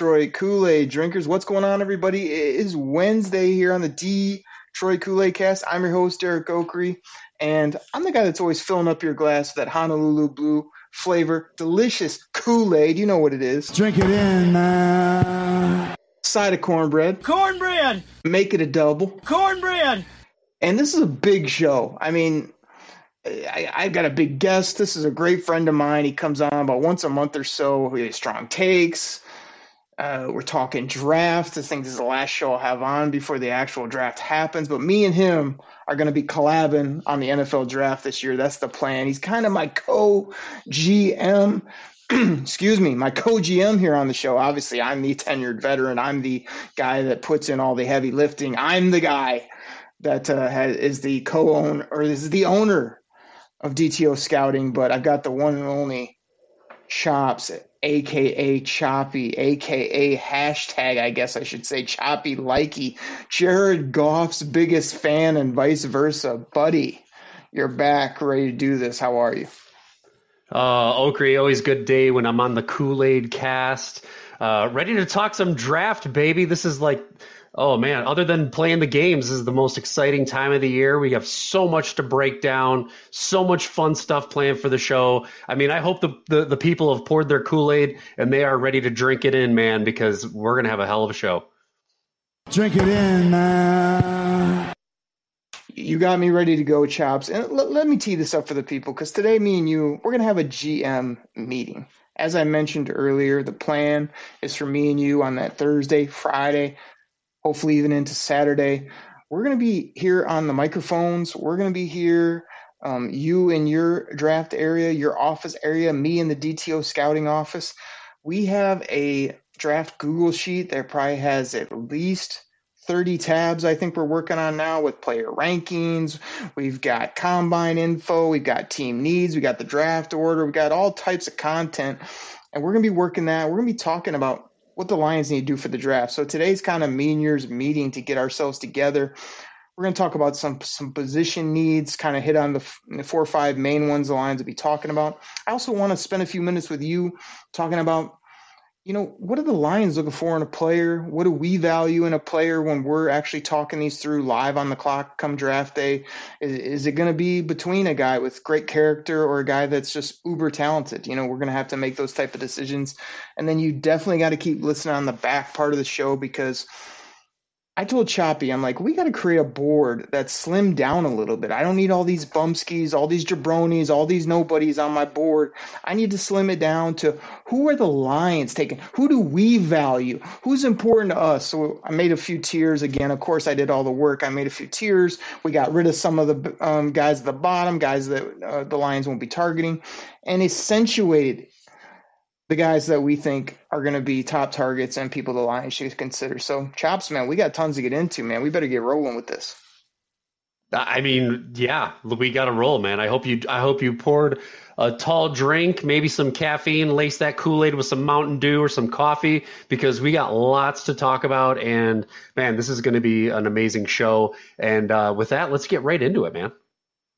Detroit Kool-Aid drinkers. What's going on, everybody? It is Wednesday here on the Detroit Kool-Aid cast. I'm your host, Derek Oakrey, and I'm the guy that's always filling up your glass with that Honolulu blue flavor, delicious Kool-Aid. You know what it is. Drink it in, man. Side of cornbread. Cornbread! Make it a double. Cornbread! And this is a big show. I mean, I, I've got a big guest. This is a great friend of mine. He comes on about once a month or so. He has strong takes. Uh, we're talking draft. I think this is the last show I'll have on before the actual draft happens. But me and him are going to be collabing on the NFL draft this year. That's the plan. He's kind of my co GM. Excuse me, my co GM here on the show. Obviously, I'm the tenured veteran. I'm the guy that puts in all the heavy lifting. I'm the guy that uh, has, is the co-owner or is the owner of DTO Scouting, but I've got the one and only Chops, aka Choppy, aka hashtag, I guess I should say Choppy Likey, Jared Goff's biggest fan, and vice versa. Buddy, you're back, ready to do this. How are you? Uh, Okri, always good day when I'm on the Kool Aid cast. Uh, ready to talk some draft, baby. This is like, oh man, other than playing the games, this is the most exciting time of the year. We have so much to break down, so much fun stuff planned for the show. I mean, I hope the, the, the people have poured their Kool Aid and they are ready to drink it in, man, because we're going to have a hell of a show. Drink it in, man. You got me ready to go, Chops. And let, let me tee this up for the people because today, me and you, we're going to have a GM meeting. As I mentioned earlier, the plan is for me and you on that Thursday, Friday, hopefully even into Saturday. We're going to be here on the microphones. We're going to be here, um, you in your draft area, your office area, me in the DTO scouting office. We have a draft Google sheet that probably has at least 30 tabs I think we're working on now with player rankings. We've got combine info, we've got team needs, we got the draft order, We've got all types of content. And we're going to be working that. We're going to be talking about what the Lions need to do for the draft. So today's kind of me and yours meeting to get ourselves together. We're going to talk about some some position needs, kind of hit on the, the four or five main ones the Lions will be talking about. I also want to spend a few minutes with you talking about you know, what are the Lions looking for in a player? What do we value in a player when we're actually talking these through live on the clock come draft day? Is, is it going to be between a guy with great character or a guy that's just uber talented? You know, we're going to have to make those type of decisions. And then you definitely got to keep listening on the back part of the show because I told Choppy, I'm like, we got to create a board that's slimmed down a little bit. I don't need all these bumskis, all these jabronis, all these nobodies on my board. I need to slim it down to who are the Lions taking? Who do we value? Who's important to us? So I made a few tiers again. Of course, I did all the work. I made a few tiers. We got rid of some of the um, guys at the bottom, guys that uh, the Lions won't be targeting, and accentuated the guys that we think are going to be top targets and people the Lions should consider. So, Chops, man, we got tons to get into, man. We better get rolling with this. I mean, yeah, we got to roll, man. I hope you, I hope you poured a tall drink, maybe some caffeine, lace that Kool Aid with some Mountain Dew or some coffee, because we got lots to talk about. And man, this is going to be an amazing show. And uh, with that, let's get right into it, man.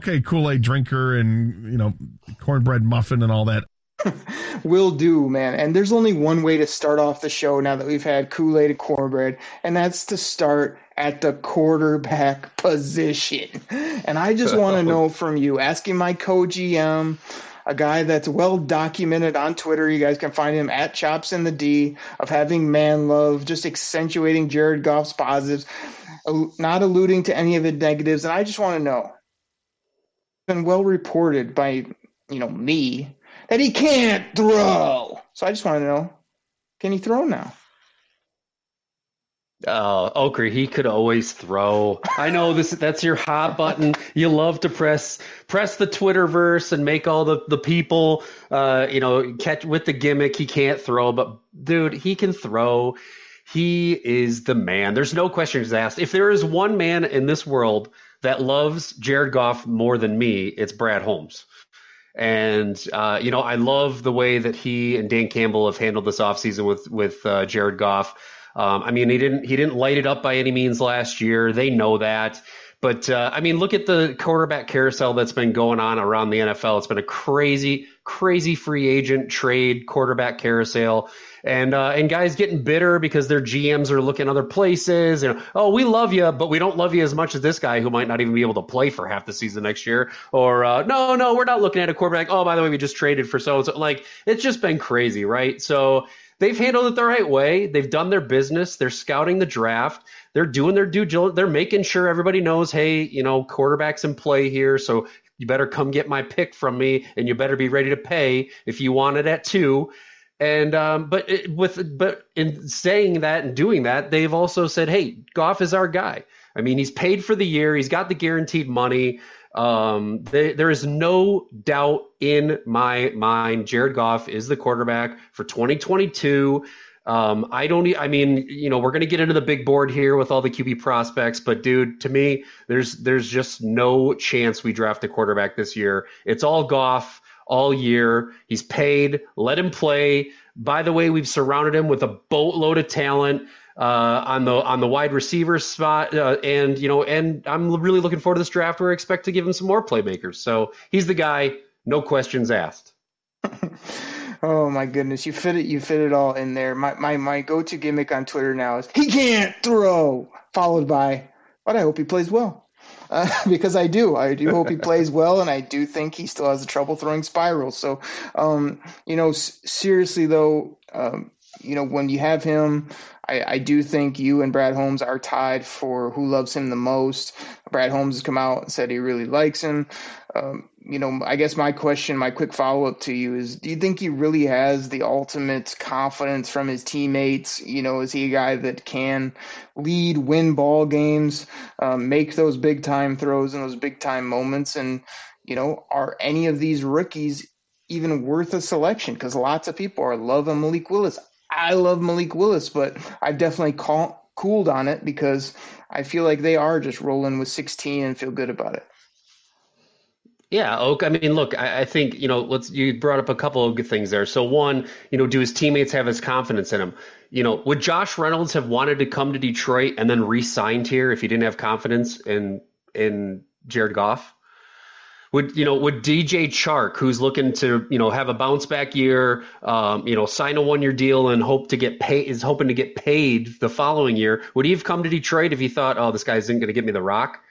Okay, Kool Aid drinker and you know cornbread muffin and all that. Will do, man. And there's only one way to start off the show now that we've had Kool Aid and cornbread, and that's to start at the quarterback position. And I just want to know from you, asking my co GM, a guy that's well documented on Twitter. You guys can find him at Chops in the D of having man love, just accentuating Jared Goff's positives, not alluding to any of the negatives. And I just want to know, been well reported by you know me that he can't throw. So I just want to know, can he throw now? Uh, Okrie, he could always throw. I know this. That's your hot button. You love to press press the Twitterverse and make all the the people, uh, you know, catch with the gimmick. He can't throw, but dude, he can throw. He is the man. There's no questions asked. If there is one man in this world that loves Jared Goff more than me, it's Brad Holmes. And uh, you know, I love the way that he and Dan Campbell have handled this offseason with with uh, Jared Goff. Um, I mean, he didn't he didn't light it up by any means last year. They know that. But uh, I mean, look at the quarterback carousel that's been going on around the NFL. It's been a crazy, crazy free agent trade quarterback carousel, and uh, and guys getting bitter because their GMs are looking other places. And oh, we love you, but we don't love you as much as this guy who might not even be able to play for half the season next year. Or uh, no, no, we're not looking at a quarterback. Oh, by the way, we just traded for so and so. Like it's just been crazy, right? So they've handled it the right way. They've done their business. They're scouting the draft. They're doing their due diligence. They're making sure everybody knows, hey, you know, quarterback's in play here. So you better come get my pick from me, and you better be ready to pay if you want it at two. And um, but it, with but in saying that and doing that, they've also said, hey, Goff is our guy. I mean, he's paid for the year. He's got the guaranteed money. Um, they, there is no doubt in my mind. Jared Goff is the quarterback for 2022. Um, I don't. I mean, you know, we're going to get into the big board here with all the QB prospects, but dude, to me, there's there's just no chance we draft a quarterback this year. It's all Goff all year. He's paid. Let him play. By the way, we've surrounded him with a boatload of talent uh, on the on the wide receiver spot, uh, and you know, and I'm really looking forward to this draft where I expect to give him some more playmakers. So he's the guy, no questions asked. oh my goodness, you fit it, you fit it all in there. My my my go to gimmick on Twitter now is he can't throw, followed by, but I hope he plays well. Because I do. I do hope he plays well, and I do think he still has a trouble throwing spirals. So, um, you know, s- seriously though, um, you know, when you have him, I, I, do think you and Brad Holmes are tied for who loves him the most. Brad Holmes has come out and said he really likes him. Um, you know, I guess my question, my quick follow up to you is do you think he really has the ultimate confidence from his teammates? You know, is he a guy that can lead, win ball games, um, make those big time throws in those big time moments? And, you know, are any of these rookies even worth a selection? Because lots of people are loving Malik Willis. I love Malik Willis, but I've definitely call, cooled on it because I feel like they are just rolling with 16 and feel good about it. Yeah, Oak. I mean, look, I, I, think you know. Let's. You brought up a couple of good things there. So one, you know, do his teammates have his confidence in him? You know, would Josh Reynolds have wanted to come to Detroit and then re-signed here if he didn't have confidence in in Jared Goff? Would you know? Would DJ Chark, who's looking to you know have a bounce back year, um, you know, sign a one year deal and hope to get paid, is hoping to get paid the following year? Would he have come to Detroit if he thought, oh, this guy isn't going to give me the rock?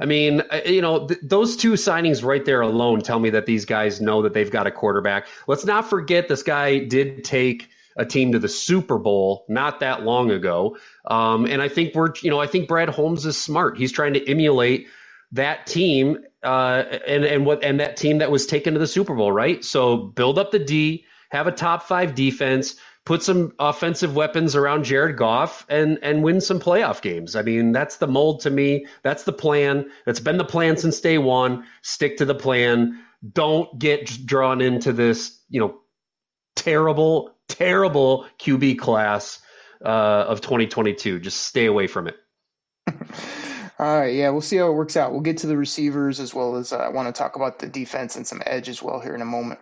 I mean, uh, you know, th- those two signings right there alone tell me that these guys know that they've got a quarterback. Let's not forget this guy did take a team to the Super Bowl not that long ago. Um, and I think we're, you know, I think Brad Holmes is smart. He's trying to emulate that team uh, and and what and that team that was taken to the Super Bowl, right? So build up the D, have a top five defense, put some offensive weapons around Jared Goff, and and win some playoff games. I mean, that's the mold to me. That's the plan. That's been the plan since day one. Stick to the plan. Don't get drawn into this, you know, terrible, terrible QB class uh, of 2022. Just stay away from it. All right, yeah, we'll see how it works out. We'll get to the receivers as well as uh, I want to talk about the defense and some edge as well here in a moment.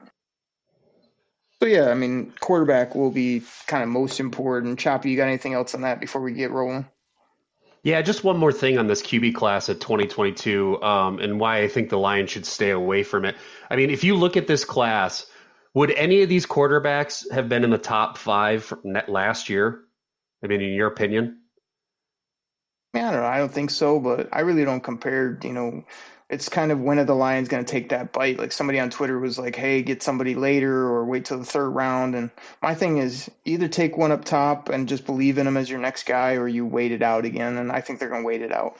So yeah, I mean, quarterback will be kind of most important. Choppy, you got anything else on that before we get rolling? Yeah, just one more thing on this QB class of 2022 um, and why I think the Lions should stay away from it. I mean, if you look at this class, would any of these quarterbacks have been in the top five last year? I mean, in your opinion? I don't know. I don't think so, but I really don't compare, you know, it's kind of when are the Lions going to take that bite? Like somebody on Twitter was like, "Hey, get somebody later or wait till the third round." And my thing is either take one up top and just believe in him as your next guy, or you wait it out again. And I think they're going to wait it out.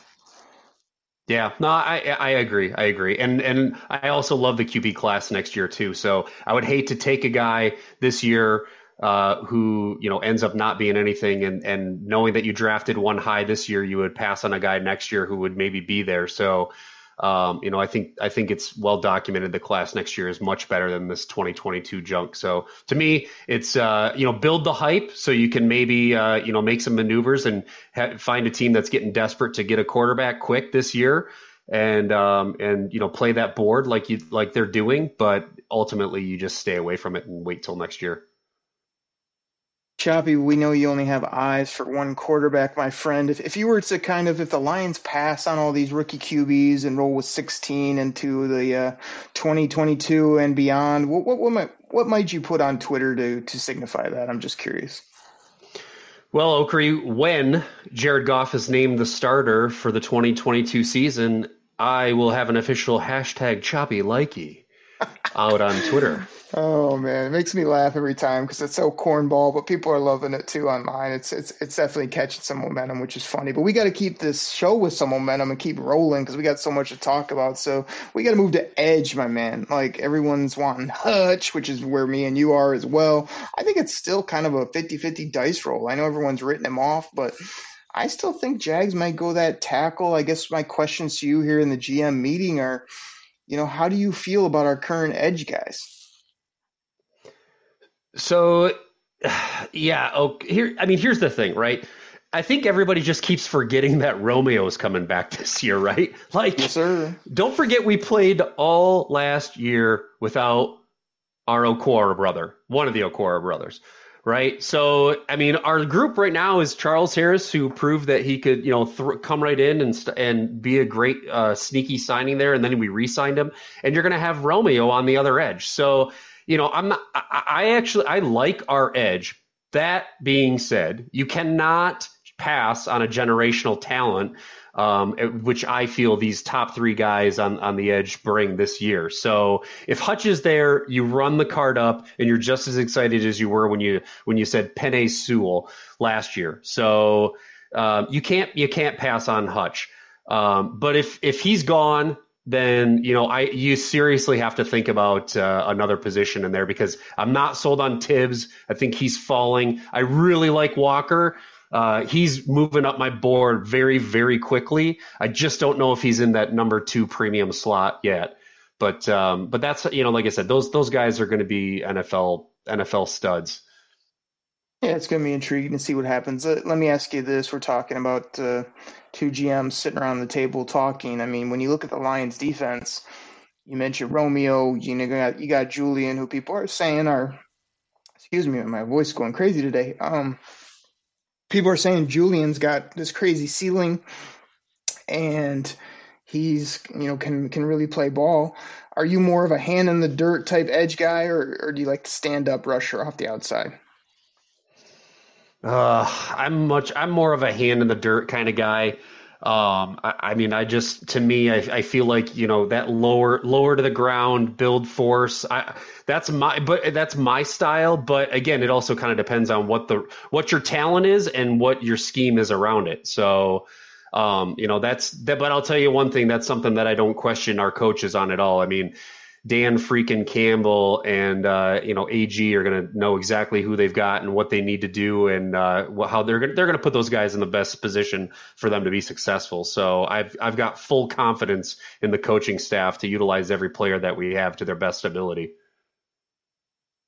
Yeah, no, I I agree. I agree, and and I also love the QB class next year too. So I would hate to take a guy this year uh, who you know ends up not being anything, and and knowing that you drafted one high this year, you would pass on a guy next year who would maybe be there. So um, you know, I think I think it's well documented. The class next year is much better than this 2022 junk. So to me, it's uh, you know build the hype so you can maybe uh, you know make some maneuvers and ha- find a team that's getting desperate to get a quarterback quick this year and um, and you know play that board like you like they're doing. But ultimately, you just stay away from it and wait till next year. Choppy, we know you only have eyes for one quarterback, my friend. If, if you were to kind of, if the Lions pass on all these rookie QBs and roll with 16 into the uh, 2022 and beyond, what, what, what, might, what might you put on Twitter to, to signify that? I'm just curious. Well, Okri, when Jared Goff is named the starter for the 2022 season, I will have an official hashtag choppy likey out on Twitter. Oh man, it makes me laugh every time because it's so cornball, but people are loving it too online. It's it's it's definitely catching some momentum, which is funny. But we got to keep this show with some momentum and keep rolling because we got so much to talk about. So we got to move to Edge, my man. Like everyone's wanting Hutch, which is where me and you are as well. I think it's still kind of a 50-50 dice roll. I know everyone's written him off, but I still think Jags might go that tackle. I guess my questions to you here in the GM meeting are, you know, how do you feel about our current Edge guys? So, yeah. Okay. Here, I mean, here's the thing, right? I think everybody just keeps forgetting that Romeo's coming back this year, right? Like, yes, sir. don't forget we played all last year without our Okwara brother, one of the Okwara brothers, right? So, I mean, our group right now is Charles Harris, who proved that he could, you know, th- come right in and st- and be a great uh, sneaky signing there, and then we re-signed him, and you're going to have Romeo on the other edge. So you know, I'm not, I, I actually, I like our edge. That being said, you cannot pass on a generational talent, um, which I feel these top three guys on, on the edge bring this year. So if Hutch is there, you run the card up and you're just as excited as you were when you, when you said Penei Sewell last year. So, um, you can't, you can't pass on Hutch. Um, but if, if he's gone, then you know I you seriously have to think about uh, another position in there because I'm not sold on Tibbs. I think he's falling. I really like Walker. Uh, he's moving up my board very very quickly. I just don't know if he's in that number two premium slot yet. But um, but that's you know like I said those those guys are going to be NFL NFL studs. Yeah, it's going to be intriguing to see what happens. Uh, let me ask you this: We're talking about uh, two GMs sitting around the table talking. I mean, when you look at the Lions' defense, you mentioned Romeo. You know, you got, you got Julian, who people are saying are, excuse me, my voice going crazy today. Um, people are saying Julian's got this crazy ceiling, and he's you know can can really play ball. Are you more of a hand in the dirt type edge guy, or, or do you like to stand up rusher off the outside? Uh, I'm much. I'm more of a hand in the dirt kind of guy. Um, I, I, mean, I just to me, I, I, feel like you know that lower, lower to the ground build force. I, that's my, but that's my style. But again, it also kind of depends on what the what your talent is and what your scheme is around it. So, um, you know, that's that. But I'll tell you one thing. That's something that I don't question our coaches on at all. I mean, Dan freaking Campbell and uh, you know AG are going to know exactly who they've got and what they need to do and uh, how they're going they're going to put those guys in the best position for them to be successful. So I've I've got full confidence in the coaching staff to utilize every player that we have to their best ability.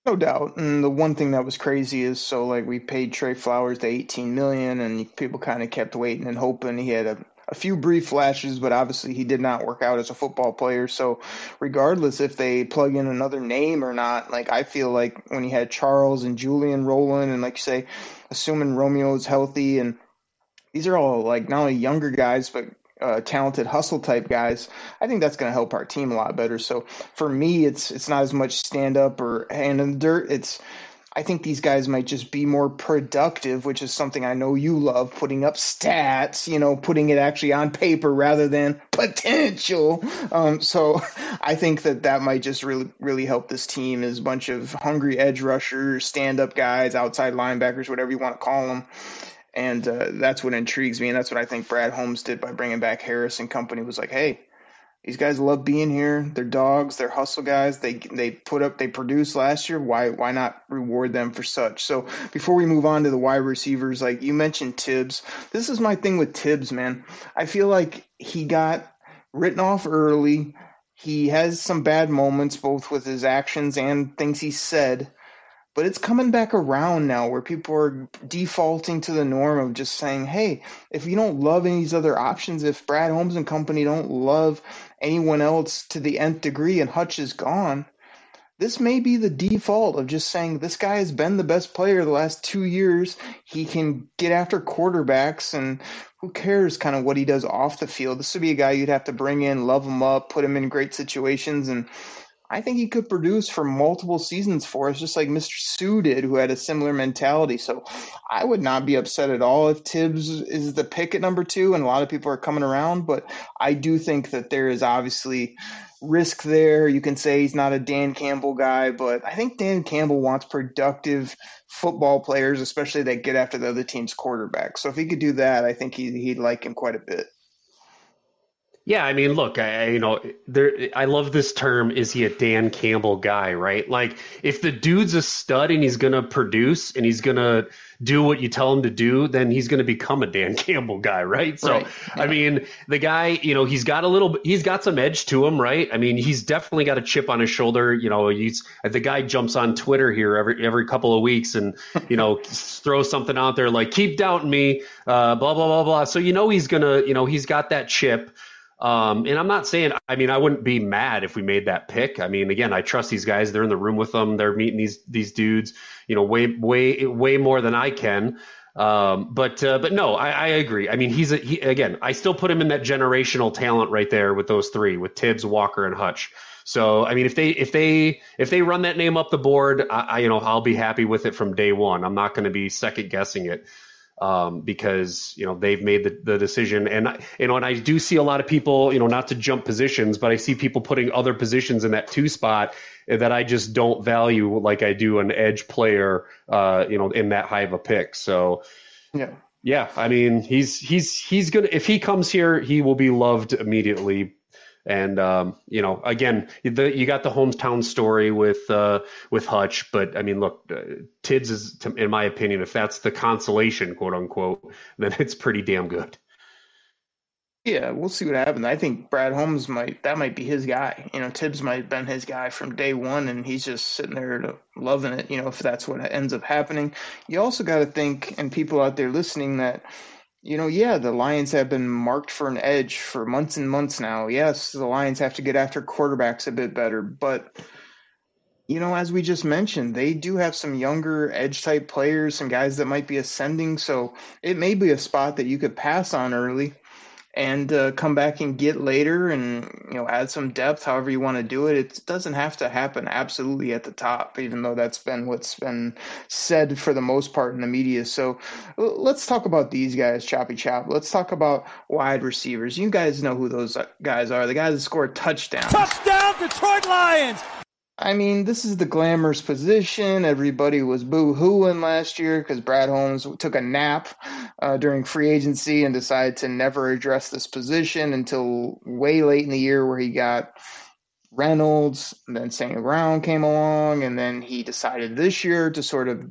No doubt. And the one thing that was crazy is so like we paid Trey Flowers the 18 million and people kind of kept waiting and hoping he had a a few brief flashes, but obviously he did not work out as a football player. So, regardless if they plug in another name or not, like I feel like when he had Charles and Julian rolling, and like you say, assuming Romeo is healthy, and these are all like not only younger guys, but uh, talented hustle type guys, I think that's going to help our team a lot better. So for me, it's it's not as much stand up or hand in the dirt. It's I think these guys might just be more productive, which is something I know you love, putting up stats, you know, putting it actually on paper rather than potential. Um, so I think that that might just really, really help this team as a bunch of hungry edge rushers, stand up guys, outside linebackers, whatever you want to call them. And uh, that's what intrigues me. And that's what I think Brad Holmes did by bringing back Harris and company was like, hey, these guys love being here. They're dogs. They're hustle guys. They they put up. They produced last year. Why why not reward them for such? So before we move on to the wide receivers, like you mentioned Tibbs. This is my thing with Tibbs, man. I feel like he got written off early. He has some bad moments, both with his actions and things he said but it's coming back around now where people are defaulting to the norm of just saying, hey, if you don't love any of these other options, if Brad Holmes and company don't love anyone else to the nth degree and Hutch is gone, this may be the default of just saying this guy has been the best player the last two years. He can get after quarterbacks, and who cares kind of what he does off the field. This would be a guy you'd have to bring in, love him up, put him in great situations, and I think he could produce for multiple seasons for us, just like Mr. Suh did, who had a similar mentality. So I would not be upset at all if Tibbs is the pick at number two, and a lot of people are coming around. But I do think that there is obviously risk there. You can say he's not a Dan Campbell guy, but I think Dan Campbell wants productive football players, especially that get after the other team's quarterback. So if he could do that, I think he, he'd like him quite a bit. Yeah, I mean, look, I you know, there I love this term is he a Dan Campbell guy, right? Like if the dude's a stud and he's going to produce and he's going to do what you tell him to do, then he's going to become a Dan Campbell guy, right? So, Right, yeah. I mean, the guy, you know, he's got a little he's got some edge to him, right? I mean, he's definitely got a chip on his shoulder, you know, he's the guy jumps on Twitter here every every couple of weeks and, you know, throws something out there like keep doubting me, uh blah blah blah blah. So, you know he's going to, you know, he's got that chip. Um, and I'm not saying, I mean, I wouldn't be mad if we made that pick. I mean, again, I trust these guys. They're in the room with them. They're meeting these, these dudes, you know, way, way, way more than I can. Um, but, uh, but no, I, I agree. I mean, he's a, he, again, I still put him in that generational talent right there with those three, with Tibbs, Walker, and Hutch. So, I mean, if they, if they, if they run that name up the board, I, I you know, I'll be happy with it from day one. I'm not going to be second guessing it um, because you know they've made the, the decision. And I- you know, and I do see a lot of people, you know, not to jump positions, but I see people putting other positions in that two spot that I just don't value like I do an edge player, uh, you know, in that high of a pick. So. Yeah. Yeah, I mean, he's he's he's gonna if he comes here, he will be loved immediately. And um, you know, again, the, you got the hometown story with uh, with Hutch, but I mean, look, uh, Tibbs is, in my opinion, if that's the consolation, quote unquote, then it's pretty damn good. Yeah, we'll see what happens. I think Brad Holmes might that might be his guy. You know, Tibbs might have been his guy from day one, and he's just sitting there loving it. You know, if that's what ends up happening. You also got to think, and people out there listening, that you know, yeah, the Lions have been marked for an edge for months and months now. Yes, the Lions have to get after quarterbacks a bit better, but you know, as we just mentioned, they do have some younger edge type players, some guys that might be ascending. So it may be a spot that you could pass on early and uh, come back and get later and you know add some depth however you want to do it it doesn't have to happen absolutely at the top even though that's been what's been said for the most part in the media. So let's talk about these guys choppy chop. Let's talk about wide receivers. You guys know who those guys are the guys that score touchdowns. Touchdown, Detroit Lions! I mean, this is the glamorous position. Everybody was boo hooing last year because Brad Holmes took a nap uh, during free agency and decided to never address this position until way late in the year, where he got Reynolds, and then St. Brown came along, and then he decided this year to sort of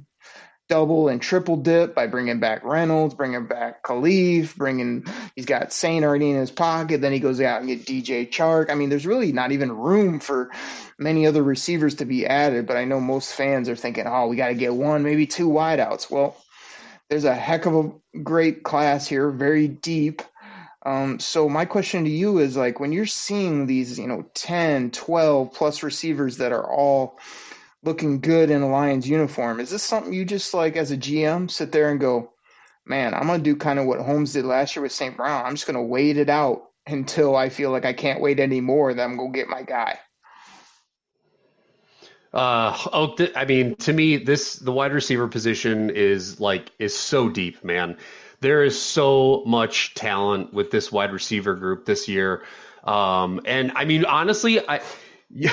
double and triple dip by bringing back Reynolds, bringing back Kalif, bringing he's got Saint already in his pocket. Then he goes out and get DJ Chark. I mean, there's really not even room for many other receivers to be added. But I know most fans are thinking, oh, we got to get one, maybe two wideouts. Well, there's a heck of a great class here, very deep. Um, so my question to you is like when you're seeing these, you know, 10, 12 plus receivers that are all looking good in a Lions uniform, is this something you just like as a GM sit there and go, man, I'm gonna do kind of what Holmes did last year with St. Brown. I'm just gonna wait it out until I feel like I can't wait anymore. Then I'm gonna get my guy. Uh, oh, th- I mean, to me, this the wide receiver position is like is so deep, man. There is so much talent with this wide receiver group this year, um, and I mean, honestly, I. You,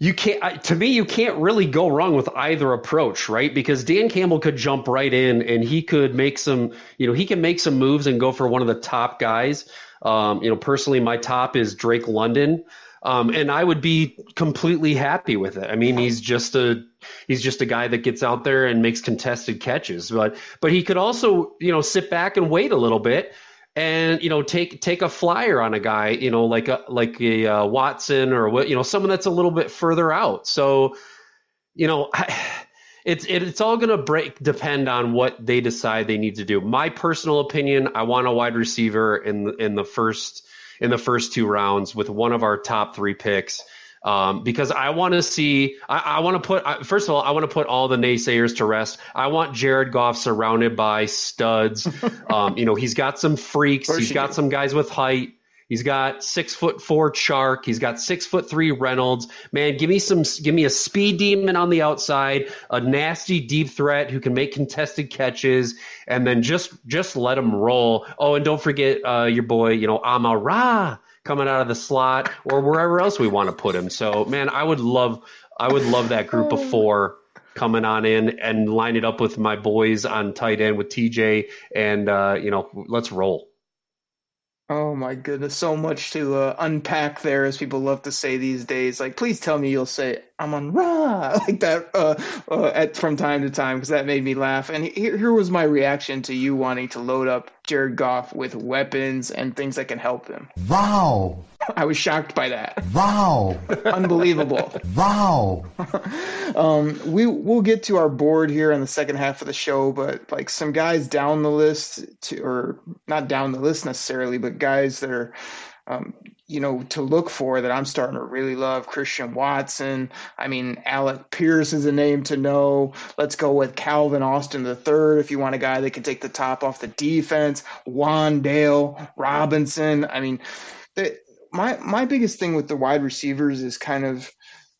you can't to me you can't really go wrong with either approach right? Because dan campbell could jump right in and he could make some you know he can make some moves and go for one of the top guys. Um, you know personally my top is drake london. Um, and I would be completely happy with it. I mean, he's just a he's just a guy that gets out there and makes contested catches, but but he could also you know sit back and wait a little bit and you know take take a flyer on a guy you know like a like a uh, Watson or what you know someone that's a little bit further out. So you know. I, it's it's all going to break depend on what they decide they need to do. My personal opinion, I want a wide receiver in in the first in the first two rounds with one of our top three picks. Um, because I want to see, I, I want to put, I, first of all, I want to put all the naysayers to rest. I want Jared Goff surrounded by studs. um, you know, he's got some freaks, he's got some guys with height. He's got six foot four Chark. He's got six foot three Reynolds. Man, give me some, give me a speed demon on the outside, a nasty deep threat who can make contested catches, and then just just let him roll. Oh, and don't forget uh, your boy, you know, Amara coming out of the slot or wherever else we want to put him. So, man, I would love, I would love that group of four coming on in and line it up with my boys on tight end with TJ, and uh, you know, let's roll. Oh my goodness, so much to uh, unpack there, as people love to say these days. Like, please tell me you'll say "I'm on Ra" like that uh, uh, at from time to time because that made me laugh. And here, here was my reaction to you wanting to load up Jared Goff with weapons and things that can help him. Wow. I was shocked by that. Wow. Unbelievable. Wow. um, we we'll get to our board here in the second half of the show, but like some guys down the list to, or not down the list necessarily, but guys that are, um, you know, to look for that I'm starting to really love. Christian Watson. I mean, Alec Pierce is a name to know. Let's go with Calvin Austin the third if you want a guy that can take the top off the defense. Wan'Dale Robinson. I mean. My my biggest thing with the wide receivers is kind of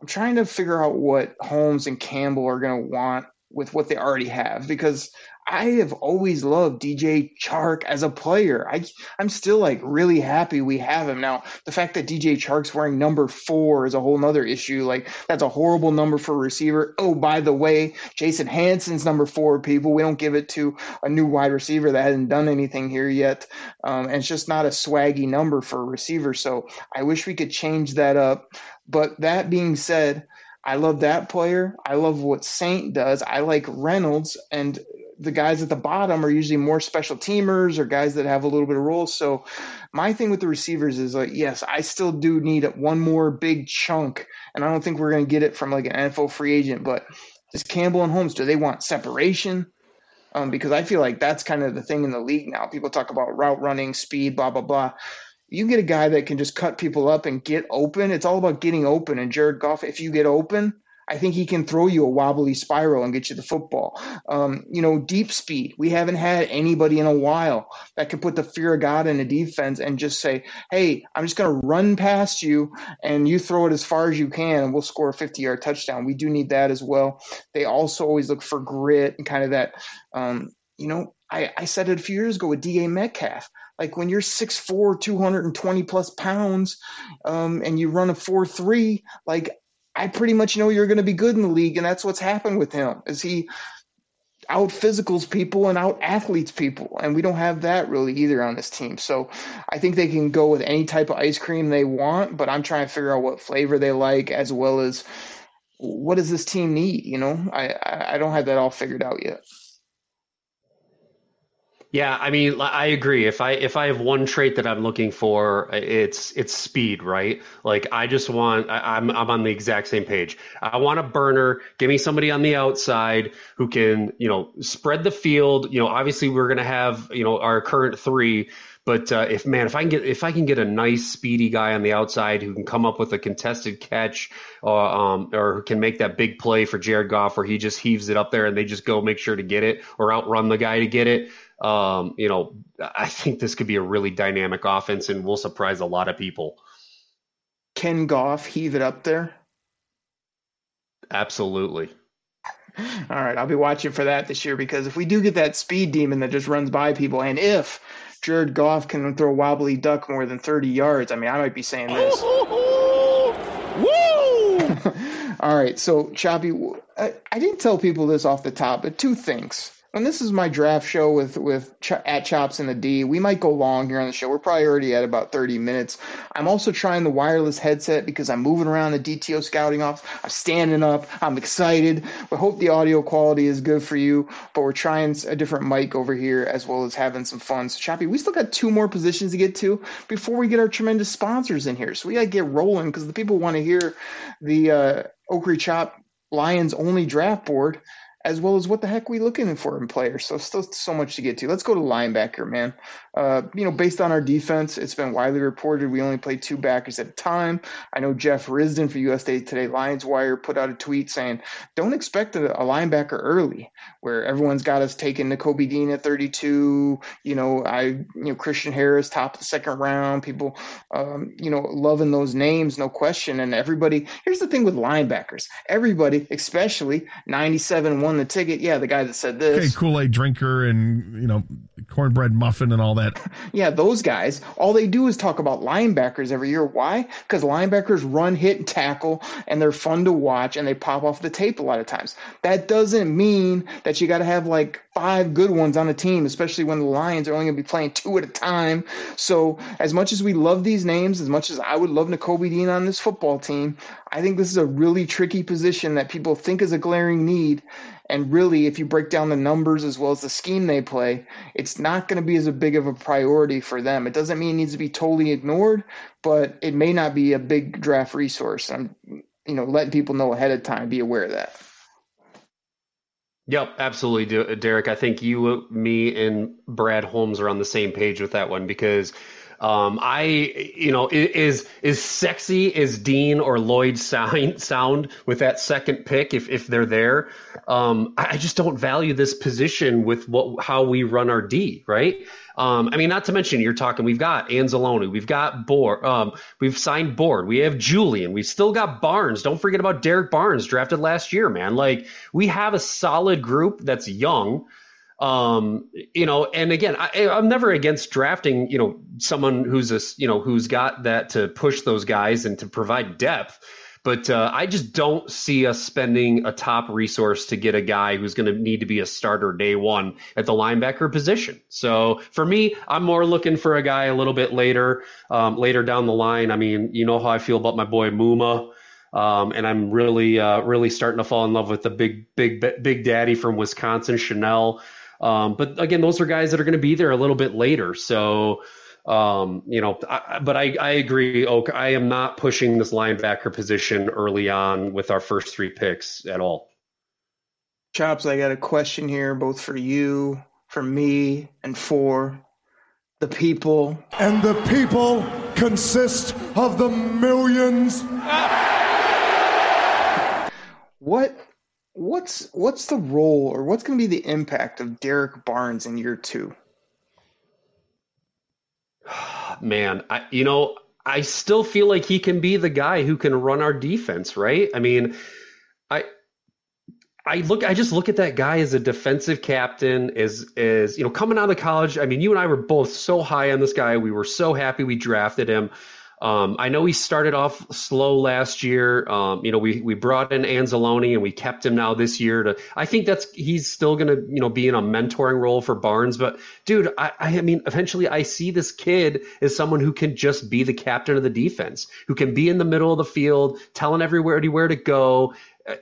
I'm trying to figure out what Holmes and Campbell are going to want with what they already have because I have always loved DJ Chark as a player. I I'm still like really happy we have him now. The fact that DJ Chark's wearing number four is a whole nother issue. Like that's a horrible number for a receiver. Oh, by the way, Jason Hanson's number four. People, we don't give it to a new wide receiver that hasn't done anything here yet, um, and it's just not a swaggy number for a receiver. So I wish we could change that up. But that being said. I love that player. I love what Saint does. I like Reynolds and the guys at the bottom are usually more special teamers or guys that have a little bit of roles. So my thing with the receivers is like, yes, I still do need one more big chunk, and I don't think we're going to get it from like an NFL free agent. But is Campbell and Holmes do they want separation? Um, because I feel like that's kind of the thing in the league now. People talk about route running, speed, blah blah blah. You get a guy that can just cut people up and get open. It's all about getting open. And Jared Goff, if you get open, I think he can throw you a wobbly spiral and get you the football. Um, you know, deep speed. We haven't had anybody in a while that can put the fear of God in a defense and just say, hey, I'm just going to run past you and you throw it as far as you can and we'll score a 50 yard touchdown. We do need that as well. They also always look for grit and kind of that, um, you know, I, I said it a few years ago with DK Metcalf like when you're 6'4 220 plus pounds um, and you run a 4-3 like I pretty much know you're going to be good in the league, and that's what's happened with him. Is he out physicals people and out athletes people, and we don't have that really either on this team. So I think they can go with any type of ice cream they want, but I'm trying to figure out what flavor they like as well as what does this team need. You know, I I don't have that all figured out yet. Yeah, I mean, I agree. If I if I have one trait that I'm looking for, uh, it's it's speed, right? Like I just want I, am I'm, I'm on the exact same page. I want a burner. Give me somebody on the outside who can you know spread the field. You know, obviously we're gonna have you know our current three, but uh, if man, if I can get if I can get a nice speedy guy on the outside who can come up with a contested catch, or um, or can make that big play for Jared Goff where he just heaves it up there and they just go make sure to get it or outrun the guy to get it um, you know, I think this could be a really dynamic offense and will surprise a lot of people. Can Goff heave it up there? Absolutely. All right, I'll be watching for that this year because if we do get that speed demon that just runs by people, and if Jared Goff can throw a wobbly duck more than 30 yards, I mean, I might be saying this. Woo! All right, so Choppy, I, I didn't tell people this off the top, but two things. And this is my draft show with with Ch- at Chops and the D. We might go long here on the show. We're probably already at about 30 minutes. I'm also trying the wireless headset because I'm moving around the DTO scouting office I'm standing up. I'm excited. We hope the audio quality is good for you, but we're trying a different mic over here as well as having some fun. So Choppy, we still got two more positions to get to before we get our tremendous sponsors in here. So we got to get rolling because the people want to hear the uh, Oakry Chop Lions only draft board as well as what the heck we looking for in players. So still so much to get to. Let's go to linebacker, man. Uh, you know, based on our defense, it's been widely reported we only play two backers at a time. I know Jeff Risdon for USA Today Lions Wire put out a tweet saying, "Don't expect a, a linebacker early, where everyone's got us taking Kobe Dean at 32. You know, I you know Christian Harris top of the second round. People, um, you know, loving those names, no question. And everybody. Here's the thing with linebackers. Everybody, especially 97 won the ticket. Yeah, the guy that said this. Okay, Kool Aid drinker and you know cornbread muffin and all that. Yeah, those guys, all they do is talk about linebackers every year. Why? Because linebackers run, hit, and tackle, and they're fun to watch, and they pop off the tape a lot of times. That doesn't mean that you got to have like five good ones on a team, especially when the Lions are only going to be playing two at a time. So, as much as we love these names, as much as I would love Nakobe Dean on this football team, I think this is a really tricky position that people think is a glaring need. And really, if you break down the numbers as well as the scheme they play, it's not going to be as big of a priority for them. It doesn't mean it needs to be totally ignored, but it may not be a big draft resource. I'm, you know, letting people know ahead of time, be aware of that. Yep, absolutely, Derek. I think you, me, and Brad Holmes are on the same page with that one because um, I, you know, is is sexy as Dean or Lloyd sound sound with that second pick if if they're there. Um, I just don't value this position with what how we run our D, right? Um, I mean, not to mention you're talking. We've got Anzalone, we've got Board, um, we've signed Board, we have Julian, we've still got Barnes. Don't forget about Derrick Barnes, drafted last year, man. Like we have a solid group that's young. Um, you know, and again, I, I'm never against drafting, you know, someone who's a, you know, who's got that to push those guys and to provide depth. But uh, I just don't see us spending a top resource to get a guy who's going to need to be a starter day one at the linebacker position. So for me, I'm more looking for a guy a little bit later, um, later down the line. I mean, you know how I feel about my boy Muma. Um, and I'm really, uh, really starting to fall in love with the big, big, big daddy from Wisconsin, Chenal. Um, but again, those are guys that are going to be there a little bit later. So, um, you know, I, but I, I agree, Oak. I am not pushing this linebacker position early on with our first three picks at all. Chops, I got a question here, both for you, for me, and for the people. And the people consist of the millions. What what's what's the role or what's going to be the impact of Derrick Barnes in year two? Man, I you know I still feel like he can be the guy who can run our defense, right? I mean, I I look I just look at that guy as a defensive captain as as you know coming out of college. I mean, you and I were both so high on this guy. We were so happy we drafted him. Um, I know he started off slow last year. Um, you know, we we brought in Anzalone and we kept him now this year. To I think that's he's still going to you know be in a mentoring role for Barnes. But dude, I, I mean, eventually I see this kid as someone who can just be the captain of the defense, who can be in the middle of the field, telling everywhere where to go,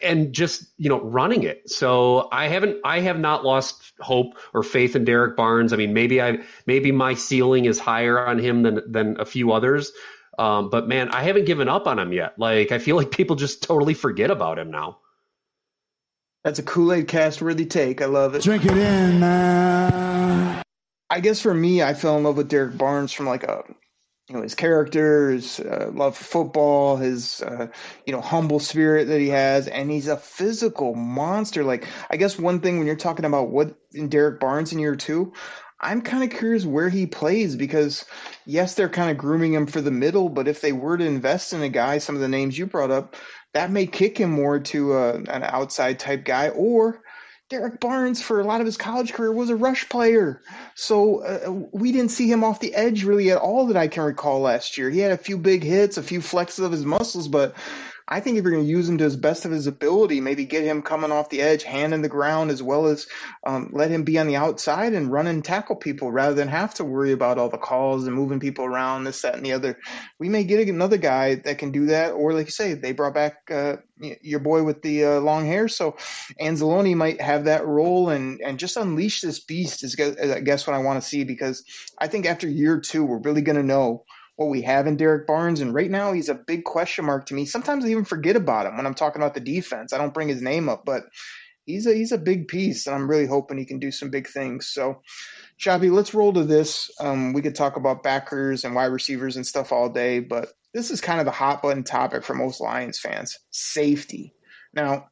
and just you know running it. So I haven't I have not lost hope or faith in Derrick Barnes. I mean maybe I maybe my ceiling is higher on him than than a few others. Um, but man, I haven't given up on him yet. Like I feel like people just totally forget about him now. That's a Kool Aid cast worthy take. I love it. Drink it in, man. I guess for me, I fell in love with Derrick Barnes from like a you know his character, his uh, love for football, his uh, you know humble spirit that he has, and he's a physical monster. Like I guess one thing when you're talking about what in Derrick Barnes in year two, I'm kind of curious where he plays because yes, they're kind of grooming him for the middle, but if they were to invest in a guy, some of the names you brought up, that may kick him more to a, an outside type guy or Derrick Barnes, for a lot of his college career, was a rush player. So uh, we didn't see him off the edge really at all that I can recall last year. He had a few big hits, a few flexes of his muscles, but I think if you're going to use him to his best of his ability, maybe get him coming off the edge, hand in the ground, as well as um, let him be on the outside and run and tackle people rather than have to worry about all the calls and moving people around, this, that, and the other. We may get another guy that can do that, or like you say, they brought back uh, your boy with the uh, long hair, so Anzalone might have that role and and just unleash this beast. Is I guess what I want to see because I think after year two, we're really going to know what we have in Derrick Barnes. And right now, he's a big question mark to me. Sometimes I even forget about him when I'm talking about the defense. I don't bring his name up, but he's a he's a big piece, and I'm really hoping he can do some big things. So, Shabby, let's roll to this. Um, we could talk about backers and wide receivers and stuff all day, but this is kind of the hot button topic for most Lions fans: safety. Now,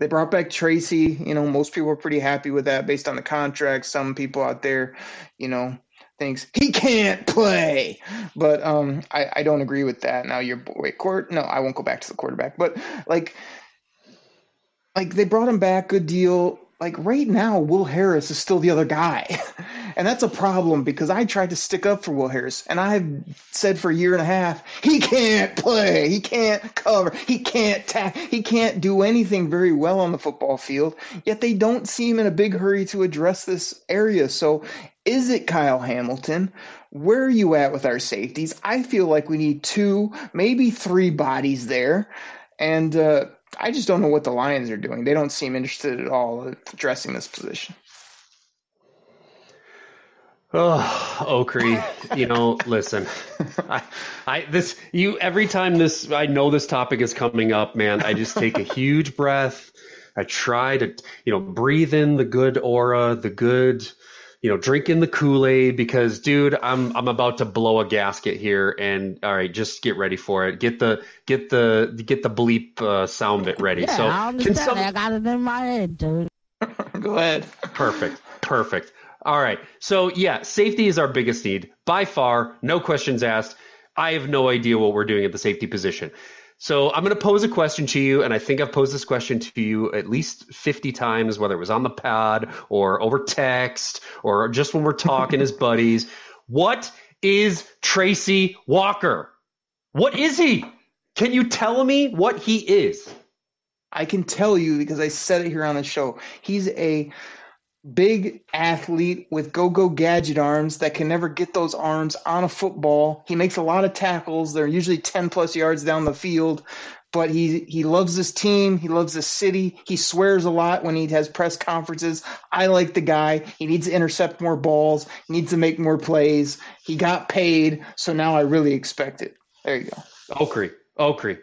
they brought back Tracy. You know, most people are pretty happy with that based on the contract. Some people out there, you know, thinks he can't play. But um, I, I don't agree with that. Now your boy court. No, I won't go back to the quarterback. But like, like they brought him back, good deal. Like right now, Will Harris is still the other guy. And that's a problem because I tried to stick up for Will Harris, and I've said for a year and a half he can't play, he can't cover, he can't tack, he can't do anything very well on the football field. Yet they don't seem in a big hurry to address this area. So is it Kyle Hamilton? Where are you at with our safeties? I feel like we need two, maybe three bodies there. And uh, I just don't know what the Lions are doing. They don't seem interested at all at addressing this position. Oh, Okrie, you know, listen, I, I, this, you, every time this, I know this topic is coming up, man, I just take a huge breath. I try to, you know, breathe in the good aura, the good, you know, drinking the Kool Aid because, dude, I'm I'm about to blow a gasket here, and all right, just get ready for it. Get the get the get the bleep uh, sound bit ready. Yeah, so I can some... I got it in my head, dude. Go ahead. Perfect. Perfect. All right. So yeah, safety is our biggest need by far. No questions asked. I have no idea what we're doing at the safety position. So I'm going to pose a question to you, and I think I've posed this question to you at least 50 times, whether it was on the pod or over text or just when we're talking as buddies. What is Tracy Walker? What is he? Can you tell me what he is? I can tell you because I said it here on the show. He's a big athlete with go-go gadget arms that can never get those arms on a football. He makes a lot of tackles. They're usually 10 plus yards down the field, but he he loves this team. He loves this city. He swears a lot when he has press conferences. I like the guy. He needs to intercept more balls. He needs to make more plays. He got paid, so now I really expect it. There you go. Okrie. Okrie.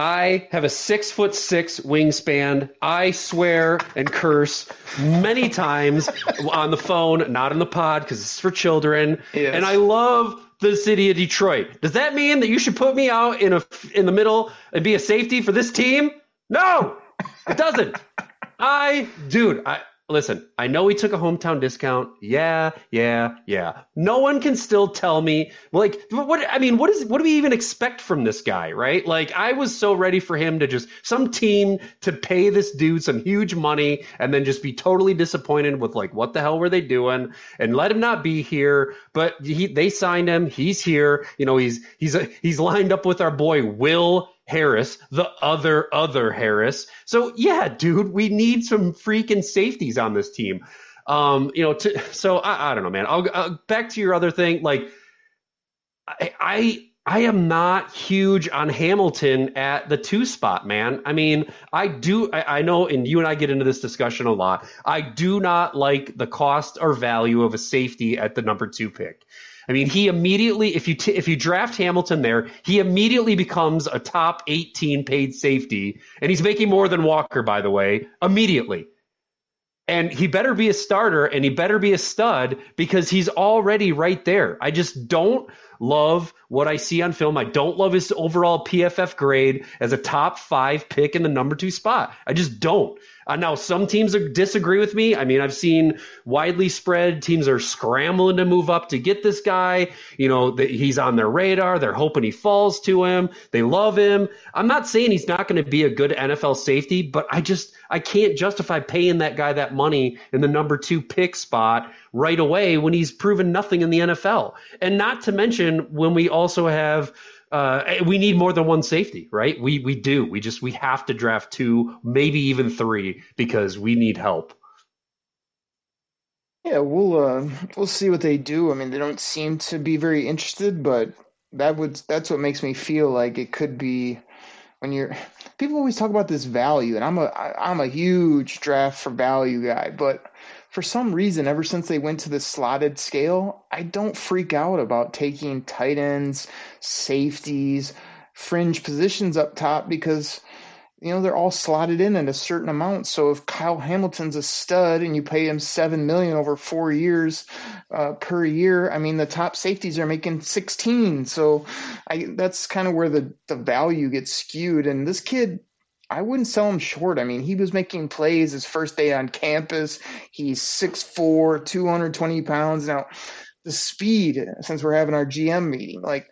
I have a six foot six wingspan. I swear and curse many times on the phone, not in the pod because it's for children. Yes. And I love the city of Detroit. Does that mean that you should put me out in a in the middle and be a safety for this team? No, it doesn't. I, dude, I, listen, I know he took a hometown discount. Yeah, yeah, yeah. No one can still tell me like what I mean, what is what do we even expect from this guy, right? Like I was so ready for him to just some team to pay this dude some huge money and then just be totally disappointed with like what the hell were they doing and let him not be here, but he they signed him, he's here, you know, he's he's he's lined up with our boy Will Harris, the other other Harris. So yeah, dude, we need some freaking safeties on this team. Um, you know, to, so I, I don't know, man. I'll, I'll, back to your other thing. Like, I, I I am not huge on Hamilton at the two spot, man. I mean, I do, I, I, know, and you and I get into this discussion a lot. I do not like the cost or value of a safety at the number two pick. I mean, he immediately, if you t- if you draft Hamilton there, he immediately becomes a top 18 paid safety, and he's making more than Walker, by the way, immediately. And he better be a starter, and he better be a stud because he's already right there. I just don't love what I see on film. I don't love his overall PFF grade as a top five pick in the number two spot. I just don't. Uh, now, some teams disagree with me. I mean, I've seen widely spread teams are scrambling to move up to get this guy. You know, the, he's on their radar. They're hoping he falls to him. They love him. I'm not saying he's not going to be a good NFL safety, but I just I can't justify paying that guy that money in the number two pick spot right away when he's proven nothing in the NFL. And not to mention when we also have uh, we need more than one safety, right? We we do. We just we have to draft two, maybe even three, because we need help. Yeah, we'll uh, we'll see what they do. I mean, they don't seem to be very interested, but that would that's what makes me feel like it could be when you're. People always talk about this value, and I'm a I'm a huge draft for value guy, but for some reason, ever since they went to the slotted scale, I don't freak out about taking tight ends, safeties, fringe positions up top because you know they're all slotted in at a certain amount. So if Kyle Hamilton's a stud and you pay him seven million over four years uh, per year, I mean the top safeties are making sixteen. So I, that's kind of where the the value gets skewed. And this kid I wouldn't sell him short. I mean, he was making plays his first day on campus. He's 6'4, 220 pounds. Now, the speed, since we're having our GM meeting, like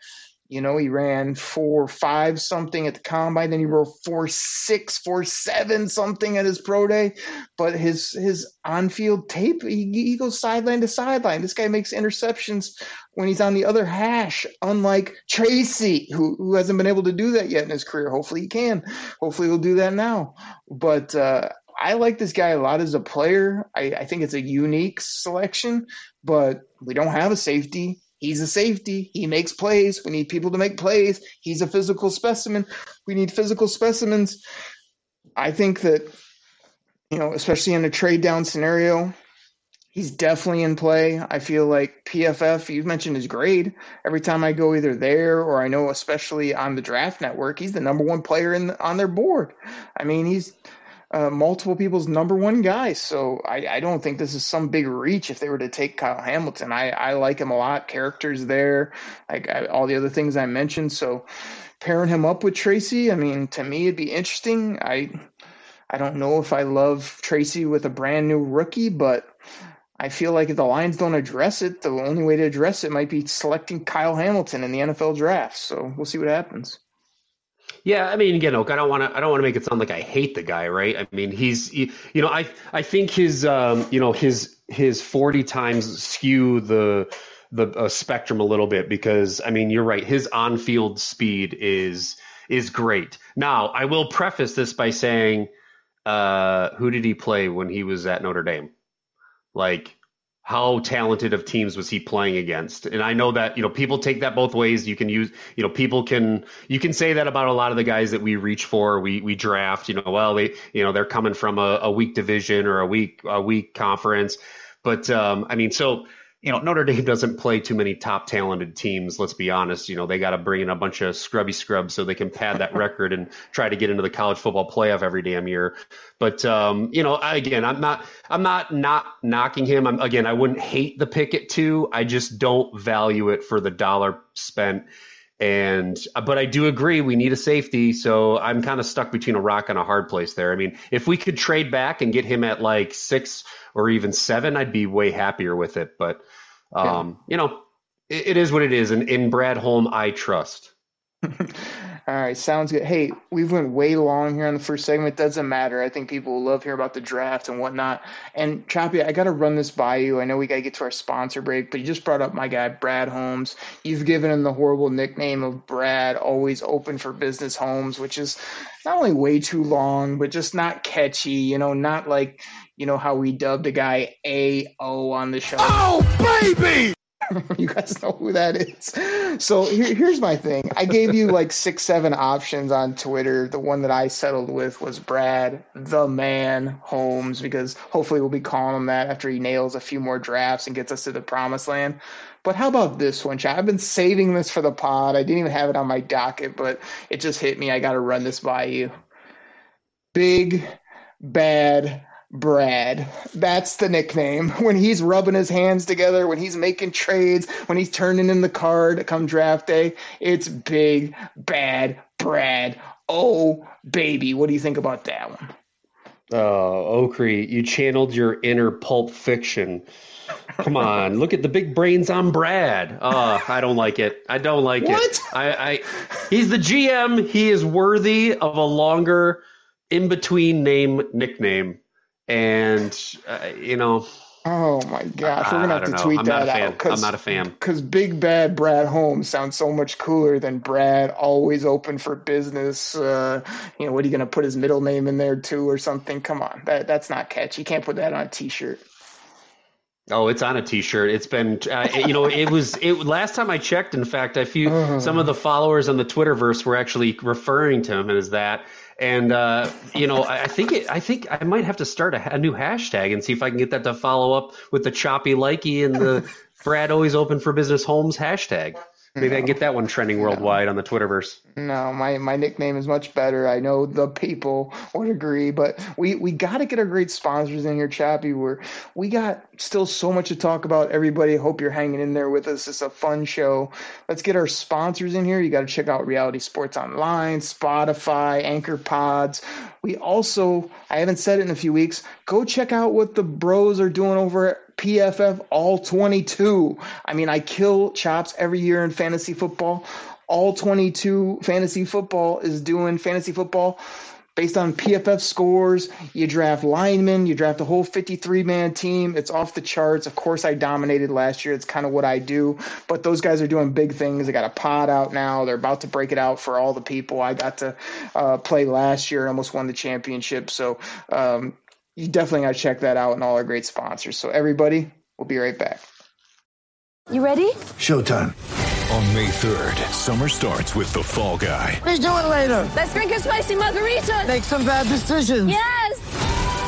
you know, he ran four five something at the combine, then he ran four six, four seven something at his pro day. But his his on field tape, he, he goes sideline to sideline. This guy makes interceptions when he's on the other hash, unlike Tracy, who who hasn't been able to do that yet in his career. Hopefully he can. Hopefully he'll do that now. But uh, I like this guy a lot as a player. I, I think it's a unique selection, but we don't have a safety He's a safety. He makes plays. We need people to make plays. He's a physical specimen. We need physical specimens. I think that, you know, especially in a trade down scenario, he's definitely in play. I feel like PFF, You've mentioned his grade. Every time I go either there or I know, especially on the draft network, he's the number one player in on their board. I mean, he's uh, multiple people's number one guy. So I, I, don't think this is some big reach if they were to take Kyle Hamilton. I, I like him a lot. Characters there, like I, all the other things I mentioned. So pairing him up with Tracy, I mean, to me, it'd be interesting. I I don't know if I love Tracy with a brand new rookie, but I feel like if the Lions don't address it, the only way to address it might be selecting Kyle Hamilton in the NFL draft. So we'll see what happens. Yeah, I mean, again, Oak, I don't want to. I don't want to make it sound like I hate the guy, right? I mean, he's, you know, I, I think his, um, you know, his, his forty times skew the, the uh, spectrum a little bit because I mean, you're right. His on-field speed is is great. Now, I will preface this by saying, uh, who did he play when he was at Notre Dame? Like, how talented of teams was he playing against? And I know that, you know, people take that both ways. You can use, you know, people can, you can say that about a lot of the guys that we reach for, we, we draft, you know, well, they, you know, they're coming from a, a weak division or a weak, a weak conference. But, um, I mean, so you know, Notre Dame doesn't play too many top talented teams. Let's be honest. You know, they got to bring in a bunch of scrubby scrubs so they can pad that record and try to get into the college football playoff every damn year. But um, you know, again, I'm not, I'm not not knocking him. I'm again, I wouldn't hate the pick at two. I just don't value it for the dollar spent. And but I do agree we need a safety, so I'm kind of stuck between a rock and a hard place there. I mean, if we could trade back and get him at like six or even seven, I'd be way happier with it. But um, yeah. you know, it, it is what it is, and in Brad Holmes, I trust. All right, sounds good. Hey, we've went way long here on the first segment. Doesn't matter. I think people will love hearing about the draft and whatnot. And Choppy, I got to run this by you. I know we got to get to our sponsor break, but you just brought up my guy Brad Holmes. You've given him the horrible nickname of Brad, always open for business Holmes, which is not only way too long, but just not catchy. You know, not like you know how we dubbed a guy A O on the show. Oh baby! you guys know who that is. So here, here's my thing. I gave you like six, seven options on Twitter. The one that I settled with was Brad, the man Holmes, because hopefully we'll be calling him that after he nails a few more drafts and gets us to the promised land. But how about this one, Chad? I've been saving this for the pod. I didn't even have it on my docket, but it just hit me. I got to run this by you. Big, bad Brad. That's the nickname. When he's rubbing his hands together, when he's making trades, when he's turning in the card to come draft day, it's big, bad Brad. Oh, baby. What do you think about that one? Oh, Okri, you channeled your inner Pulp Fiction. Come on, look at the big brains on Brad. Oh, I don't like it. I don't like What? it. I, I, he's the GM. He is worthy of a longer in between name nickname, and uh, you know, Oh my gosh, we're gonna have to know. tweet that a out. I'm not a fan. Because Big Bad Brad Holmes sounds so much cooler than Brad, always open for business. Uh, you know, what are you gonna put his middle name in there too, or something? Come on, that that's not catchy. You can't put that on a T-shirt. Oh, it's on a T-shirt. It's been, uh, you know, it was it last time I checked. In fact, I few some of the followers on the Twitterverse were actually referring to him as that. And uh, you know, I, think it, I think I might have to start a, a new hashtag and see if I can get that to follow up with the choppy likey and the Brad always open for business Holmes hashtag. Maybe I can get that one trending worldwide on the Twitterverse. No, my, my nickname is much better. I know the people would agree, but we, we got to get our great sponsors in here, Choppy. We're, we got still so much to talk about. Everybody, hope you're hanging in there with us. It's a fun show. Let's get our sponsors in here. You got to check out Reality Sports Online, Spotify, Anchor Pods. We also, I haven't said it in a few weeks, go check out what the bros are doing over at PFF All 22. I mean, I kill chops every year in fantasy football. All 22 fantasy football is doing fantasy football based on PFF scores. You draft linemen, you draft a whole 53 man team. It's off the charts. Of course, I dominated last year. It's kind of what I do. But those guys are doing big things. They got a pod out now. They're about to break it out for all the people. I got to uh, play last year, and almost won the championship. So um, you definitely got to check that out and all our great sponsors. So, everybody, we'll be right back. You ready? Showtime. On May 3rd, summer starts with The Fall Guy. Let's do it later. Let's drink a spicy margarita. Make some bad decisions. Yes.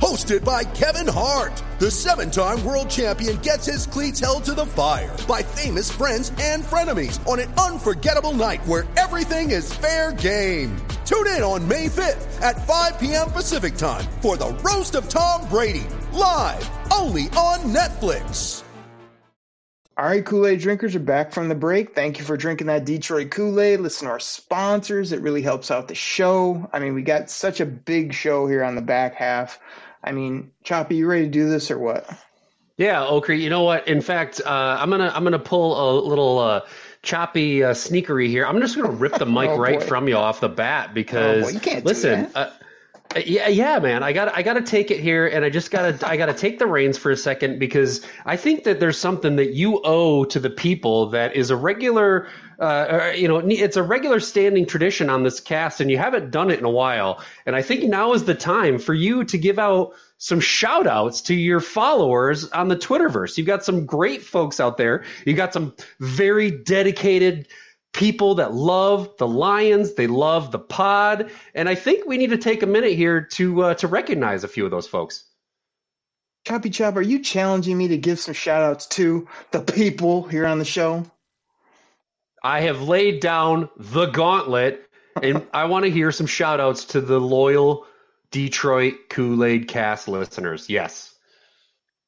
Hosted by Kevin Hart, the seven time world champion gets his cleats held to the fire by famous friends and frenemies on an unforgettable night where everything is fair game. Tune in on May 5th at 5 p.m. Pacific time for the Roast of Tom Brady, live only on Netflix. All right, Kool Aid drinkers are back from the break. Thank you for drinking that Detroit Kool Aid. Listen to our sponsors, it really helps out the show. I mean, we got such a big show here on the back half. I mean, Choppy, you ready to do this or what? Yeah, Okri. You know what? In fact, uh, I'm gonna I'm gonna pull a little uh, choppy uh, sneakery here. I'm just gonna rip the mic Oh, right boy. from you off the bat because Oh, boy, you can't do listen. Uh, yeah, yeah, man. I got I got to take it here, and I just gotta I gotta take the reins for a second because I think that there's something that you owe to the people that is a regular, uh, you know, it's a regular standing tradition on this cast, and you haven't done it in a while. And I think now is the time for you to give out some shout outs to your followers on the Twitterverse. You've got some great folks out there. You've got some very dedicated people that love the Lions, they love the pod, and I think we need to take a minute here to uh, to recognize a few of those folks. Choppy Chop, are you challenging me to give some shout outs to the people here on the show? I have laid down the gauntlet, and I want to hear some shout outs to the loyal Detroit Kool Aid cast listeners. Yes.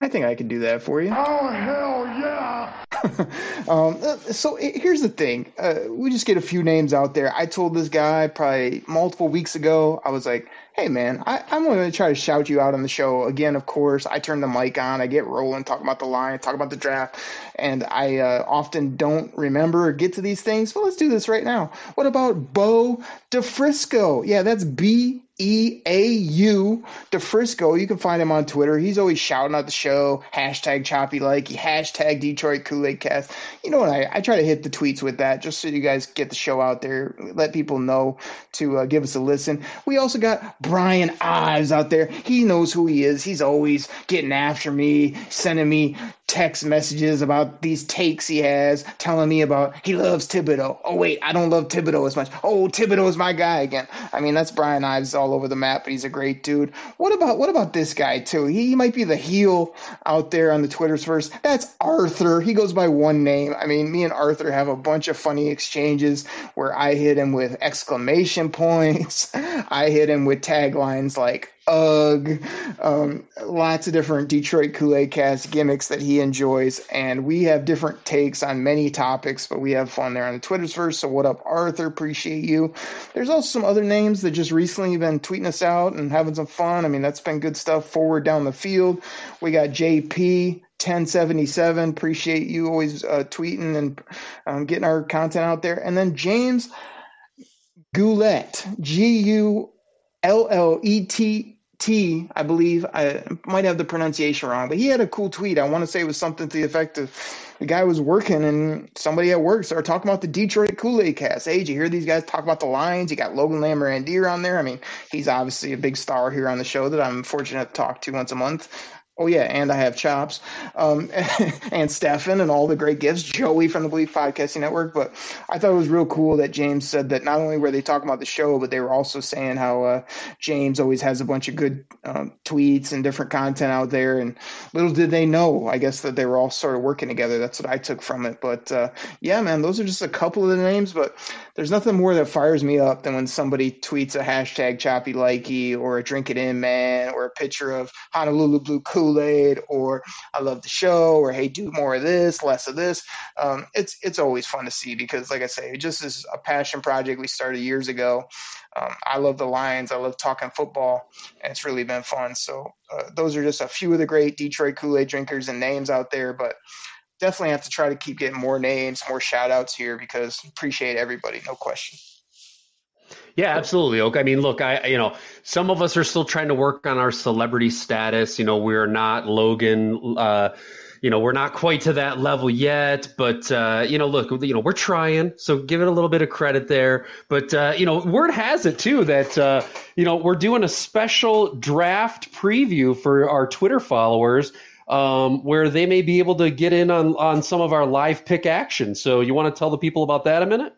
I think I can do that for you. Oh, hell yeah! um, uh, so here's the thing. Uh, we just get a few names out there. I told this guy probably multiple weeks ago, I was like, hey, man, I, am going to try to shout you out on the show. Again, of course, I turn the mic on, I get rolling, talk about the line, talk about the draft, and I uh, often don't remember or get to these things. But let's do this right now. What about Beau DeFrisco? Yeah, that's B E A U DeFrisco. You can find him on Twitter. He's always shouting out the show. Hashtag choppy like, hashtag Detroit Kool Aid cast. You know what? I, I try to hit the tweets with that just so you guys get the show out there. Let people know to uh, give us a listen. We also got Brian Ives out there. He knows who he is. He's always getting after me, sending me text messages about these takes he has, telling me about he loves Thibodeaux. Oh wait, I don't love Thibodeaux as much. Oh, Thibodeaux is my guy again. I mean, that's Brian Ives all over the map, but he's a great dude. What about what about this guy too? He, he might be the heel out there on the Twitters first. That's Arthur. He goes by one name. I mean, me and Arthur have a bunch of funny exchanges where I hit him with exclamation points. I hit him with taglines like Ugh. Um, lots of different Detroit Kool Aid cast gimmicks that he enjoys. And we have different takes on many topics, but we have fun there on the Twitters first. So, what up, Arthur? Appreciate you. There's also some other names that just recently been tweeting us out and having some fun. I mean, that's been good stuff forward down the field. We got JP. 1077 appreciate you always uh, tweeting and um, getting our content out there and then james goulet g-u-l-l-e-t T, I believe. I might have the pronunciation wrong, but he had a cool tweet. I want to say it was something to the effect of the guy was working and somebody at work started talking about the Detroit Kool Aid cast. Hey, you hear these guys talk about the Lions? You got Logan Lamorandier on there. I mean, he's obviously a big star here on the show that I'm fortunate to talk to once a month. Oh yeah, and I have chops, um, and Stefan and all the great gifts. Joey from the Believe Podcasting Network. But I thought it was real cool that James said that not only were they talking about the show, but they were also saying how uh, James always has a bunch of good um, tweets and different content out there. And little did they know, I guess that they were all sort of working together. That's what I took from it. But uh, yeah, man, those are just a couple of the names. But there's nothing more that fires me up than when somebody tweets a hashtag choppy likey or a drink it in man or a picture of Honolulu Blue Kool Aid or I love the show or hey do more of this, less of this. Um, it's it's always fun to see because like I say, it just is a passion project we started years ago. Um, I love the Lions. I love talking football, and it's really been fun. So uh, those are just a few of the great Detroit Kool Aid drinkers and names out there, but definitely have to try to keep getting more names, more shout outs here because appreciate everybody, no question. Yeah, absolutely. Okay. I mean, look, I, you know, some of us are still trying to work on our celebrity status. You know, we're not Logan, uh, you know, we're not quite to that level yet, but, uh, you know, look, you know, we're trying. So give it a little bit of credit there. But, uh, you know, word has it too that, uh, you know, we're doing a special draft preview for our Twitter followers um, where they may be able to get in on, on some of our live pick action. So you want to tell the people about that a minute?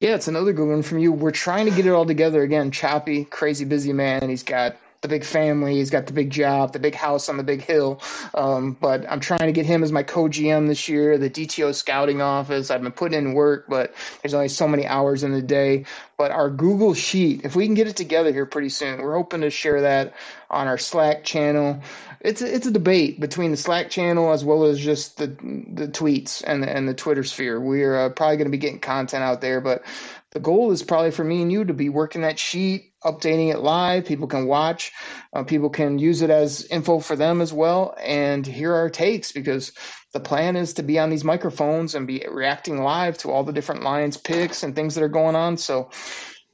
Yeah, it's another good one from you. We're trying to get it all together again. Choppy, crazy busy man. He's got the big family. He's got the big job, the big house on the big hill. Um, but I'm trying to get him as my co-GM this year. The DTO scouting office. I've been putting in work, but there's only so many hours in the day. But our Google sheet, if we can get it together here pretty soon, we're hoping to share that on our Slack channel it's a, it's a debate between the Slack channel as well as just the the tweets and the, and the Twitter sphere. We're uh, probably going to be getting content out there, but the goal is probably for me and you to be working that sheet, updating it live. People can watch, uh, people can use it as info for them as well, and hear our takes because the plan is to be on these microphones and be reacting live to all the different Lions picks and things that are going on. So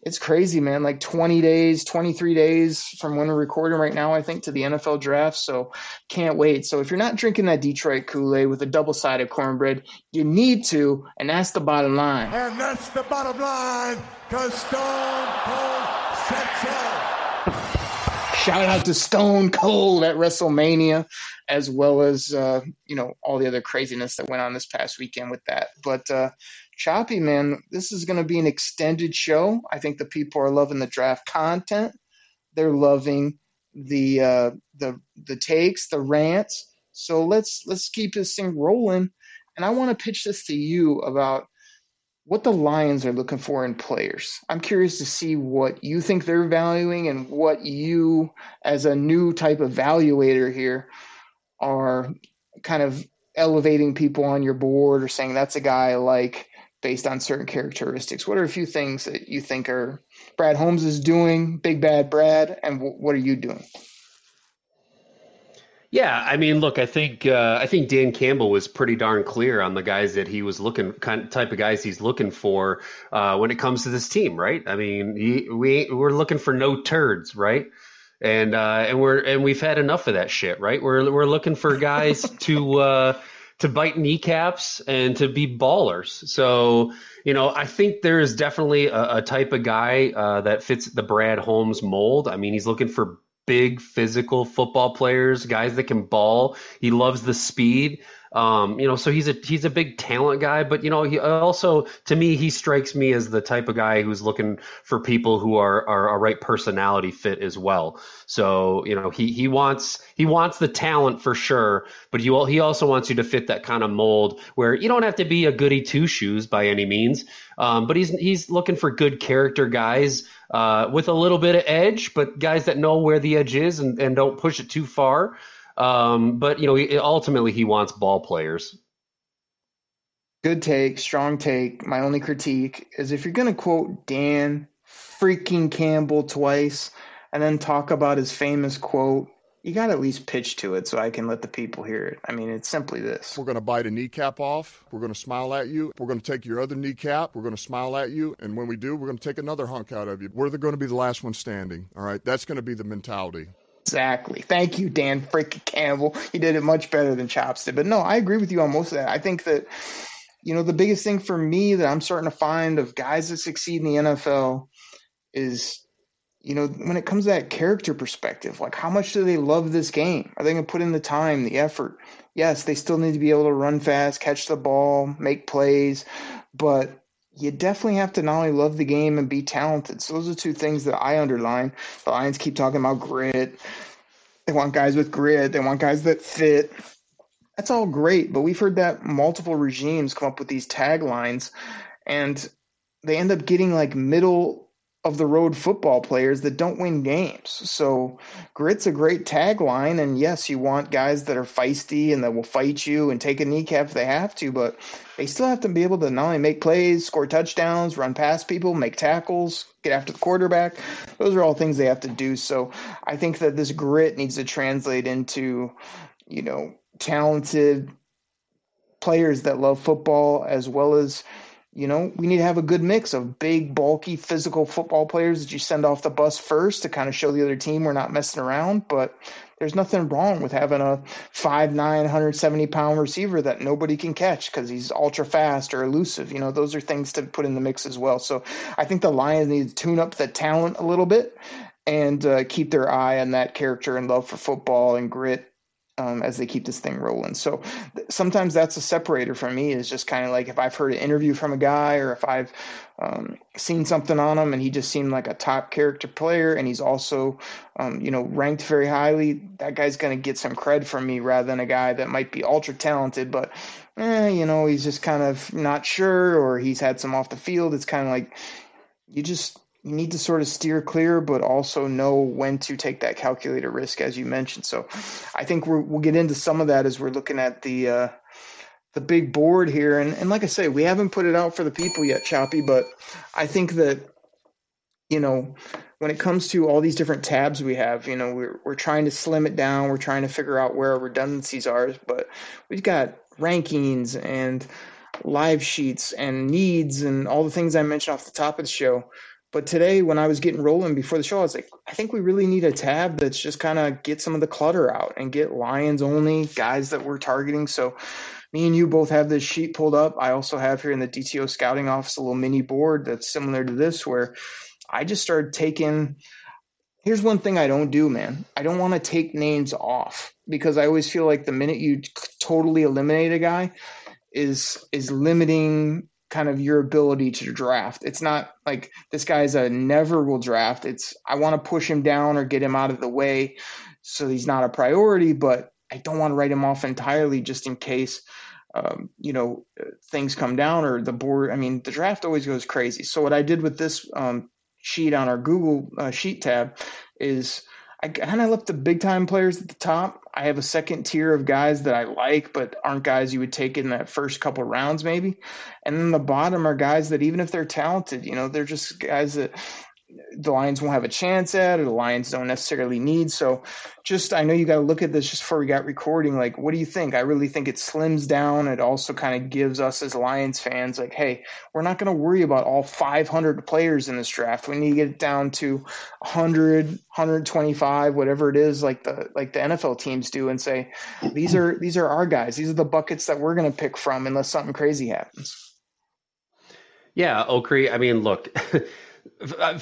it's crazy, man. Like 20 days, 23 days from when we're recording right now, I think, to the NFL draft. So can't wait. So if you're not drinking that Detroit Kool Aid with a double sided cornbread, you need to, and that's the bottom line. And that's the bottom line, because Stone Cold said so. shout out to Stone Cold at WrestleMania, as well as uh, you know all the other craziness that went on this past weekend with that. But uh, Choppy man, this is going to be an extended show. I think the people are loving the draft content. They're loving the uh, the the takes, the rants. So let's let's keep this thing rolling. And I want to pitch this to you about what the Lions are looking for in players. I'm curious to see what you think they're valuing and what you, as a new type of evaluator here, are kind of elevating people on your board or saying that's a guy like based on certain characteristics. What are a few things that you think are Brad Holmes is doing, Big Bad Brad, and w- what are you doing? Yeah, I mean, look, I think uh, I think Dan Campbell was pretty darn clear on the guys that he was looking kind of type of guys he's looking for uh, when it comes to this team, right? I mean, he, we we're looking for no turds, right? And uh, and we're and we've had enough of that shit, right? We're we're looking for guys to uh, to bite kneecaps and to be ballers. So you know, I think there is definitely a, a type of guy uh, that fits the Brad Holmes mold. I mean, he's looking for big physical football players, guys that can ball. He loves the speed. Um, you know, so he's a he's a big talent guy, but you know, he also to me he strikes me as the type of guy who's looking for people who are are a right personality fit as well. So you know, he he wants he wants the talent for sure, but you all, he also wants you to fit that kind of mold where you don't have to be a goody two shoes by any means, um, but he's he's looking for good character guys uh, with a little bit of edge, but guys that know where the edge is and, and don't push it too far. Um, but you know, ultimately, he wants ball players. Good take, strong take. My only critique is if you're going to quote Dan freaking Campbell twice and then talk about his famous quote, you got to at least pitch to it so I can let the people hear it. I mean, it's simply this. We're going to bite a kneecap off. We're going to smile at you. We're going to take your other kneecap. We're going to smile at you. And when we do, we're going to take another hunk out of you. We're going to be the last one standing. All right. That's going to be the mentality. Exactly. Thank you, Dan freaking Campbell. You did it much better than Chops did. But no, I agree with you on most of that. I think that, you know, the biggest thing for me that I'm starting to find of guys that succeed in the NFL is, you know, when it comes to that character perspective, like how much do they love this game? Are they going to put in the time, the effort? Yes, they still need to be able to run fast, catch the ball, make plays, but you definitely have to not only love the game and be talented. So those are two things that I underline. The Lions keep talking about grit. They want guys with grit. They want guys that fit. That's all great, but we've heard that multiple regimes come up with these taglines, and they end up getting like middle of the road football players that don't win games. So grit's a great tagline and yes, you want guys that are feisty and that will fight you and take a kneecap if they have to, but they still have to be able to not only make plays, score touchdowns, run past people, make tackles, get after the quarterback. Those are all things they have to do. So I think that this grit needs to translate into, you know, talented players that love football as well as you know, we need to have a good mix of big, bulky, physical football players that you send off the bus first to kind of show the other team we're not messing around. But there's nothing wrong with having a 5'9, 170 pound receiver that nobody can catch because he's ultra fast or elusive. You know, those are things to put in the mix as well. So I think the Lions need to tune up the talent a little bit and uh, keep their eye on that character and love for football and grit um, as they keep this thing rolling. So sometimes that's a separator for me is just kind of like if I've heard an interview from a guy or if I've um, seen something on him and he just seemed like a top character player and he's also, um, you know, ranked very highly, that guy's going to get some cred from me rather than a guy that might be ultra talented, but, eh, you know, he's just kind of not sure or he's had some off the field. It's kind of like you just you need to sort of steer clear, but also know when to take that calculated risk, as you mentioned. So, I think we will get into some of that as we're looking at the uh, the big board here. And, and like I say, we haven't put it out for the people yet, Choppy. But I think that you know when it comes to all these different tabs we have, you know, we're we're trying to slim it down. We're trying to figure out where our redundancies are, but we've got rankings and live sheets and needs and all the things I mentioned off the top of the show but today, when I was getting rolling before the show, I was like, I think we really need a tab that's just kind of get some of the clutter out and get Lions only guys that we're targeting. So, me and you both have this sheet pulled up. I also have here in the DTO scouting office a little mini board that's similar to this, where I just started taking here's one thing I don't do, man. I don't want to take names off because I always feel like the minute you totally eliminate a guy is is limiting kind of your ability to draft. It's not like this guy's a never will draft. It's I want to push him down or get him out of the way so he's not a priority, but I don't want to write him off entirely just in case um, you know things come down or the board. I mean, the draft always goes crazy. So what I did with this um, sheet on our Google uh, sheet tab is I kind of left the big time players at the top. I have a second tier of guys that I like, but aren't guys you would take in that first couple rounds, maybe. And then the bottom are guys that even if they're talented, you know, they're just guys that the Lions won't have a chance at, or the Lions don't necessarily need. So, just I know you got to look at this just before we got recording. Like, what do you think? I really think it slims down. It also kind of gives us as Lions fans, like, hey, we're not going to worry about all 500 players in this draft. We need to get it down to 100, 125, whatever it is, like the like the NFL teams do, and say these are these are our guys. These are the buckets that we're going to pick from, unless something crazy happens. Yeah, Okri. I mean, look.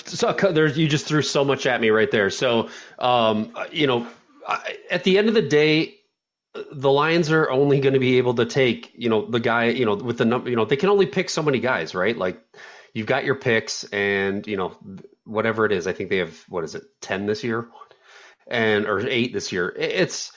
so there's you just threw so much at me right there. So um, you know, at the end of the day, the Lions are only going to be able to take you know the guy you know with the number you know they can only pick so many guys right? Like you've got your picks and you know whatever it is I think they have what is it ten this year? And or eight this year. It's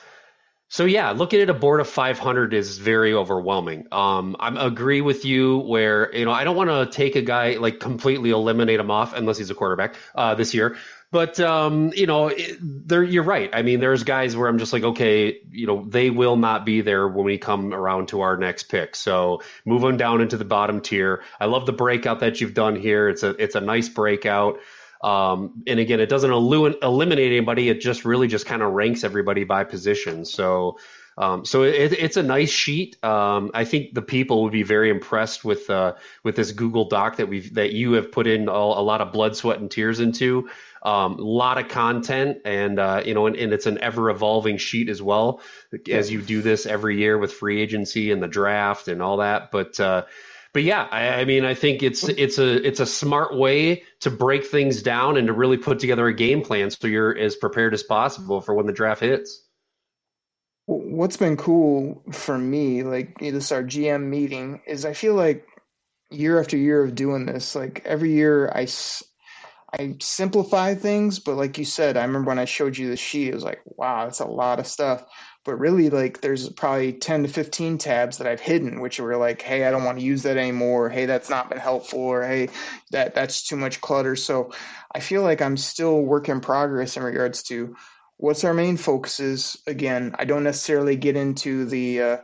so yeah, looking at a board of 500 is very overwhelming. Um, I agree with you where you know I don't want to take a guy like completely eliminate him off unless he's a quarterback uh, this year. But um, you know, there you're right. I mean, there's guys where I'm just like, okay, you know, they will not be there when we come around to our next pick. So move on down into the bottom tier. I love the breakout that you've done here. It's a it's a nice breakout. Um, and again, it doesn't eliminate anybody. It just really just kind of ranks everybody by position. So, um, so it, it's a nice sheet. Um, I think the people would be very impressed with uh, with this Google Doc that we've that you have put in all, a lot of blood, sweat, and tears into. Um, a lot of content, and uh, you know, and, and, it's an ever evolving sheet as well as you do this every year with free agency and the draft and all that. But uh, but yeah, I, I, mean, I think it's it's a it's a smart way to break things down and to really put together a game plan so you're as prepared as possible for when the draft hits. What's been cool for me, like this our GM meeting, is I feel like year after year of doing this, like every year I I simplify things, but like you said, I remember when I showed you the sheet, it was like, wow, that's a lot of stuff but really like there's probably 10 to 15 tabs that I've hidden which were like hey I don't want to use that anymore hey that's not been helpful or hey that that's too much clutter so I feel like I'm still work in progress in regards to what's our main focuses again I don't necessarily get into the uh,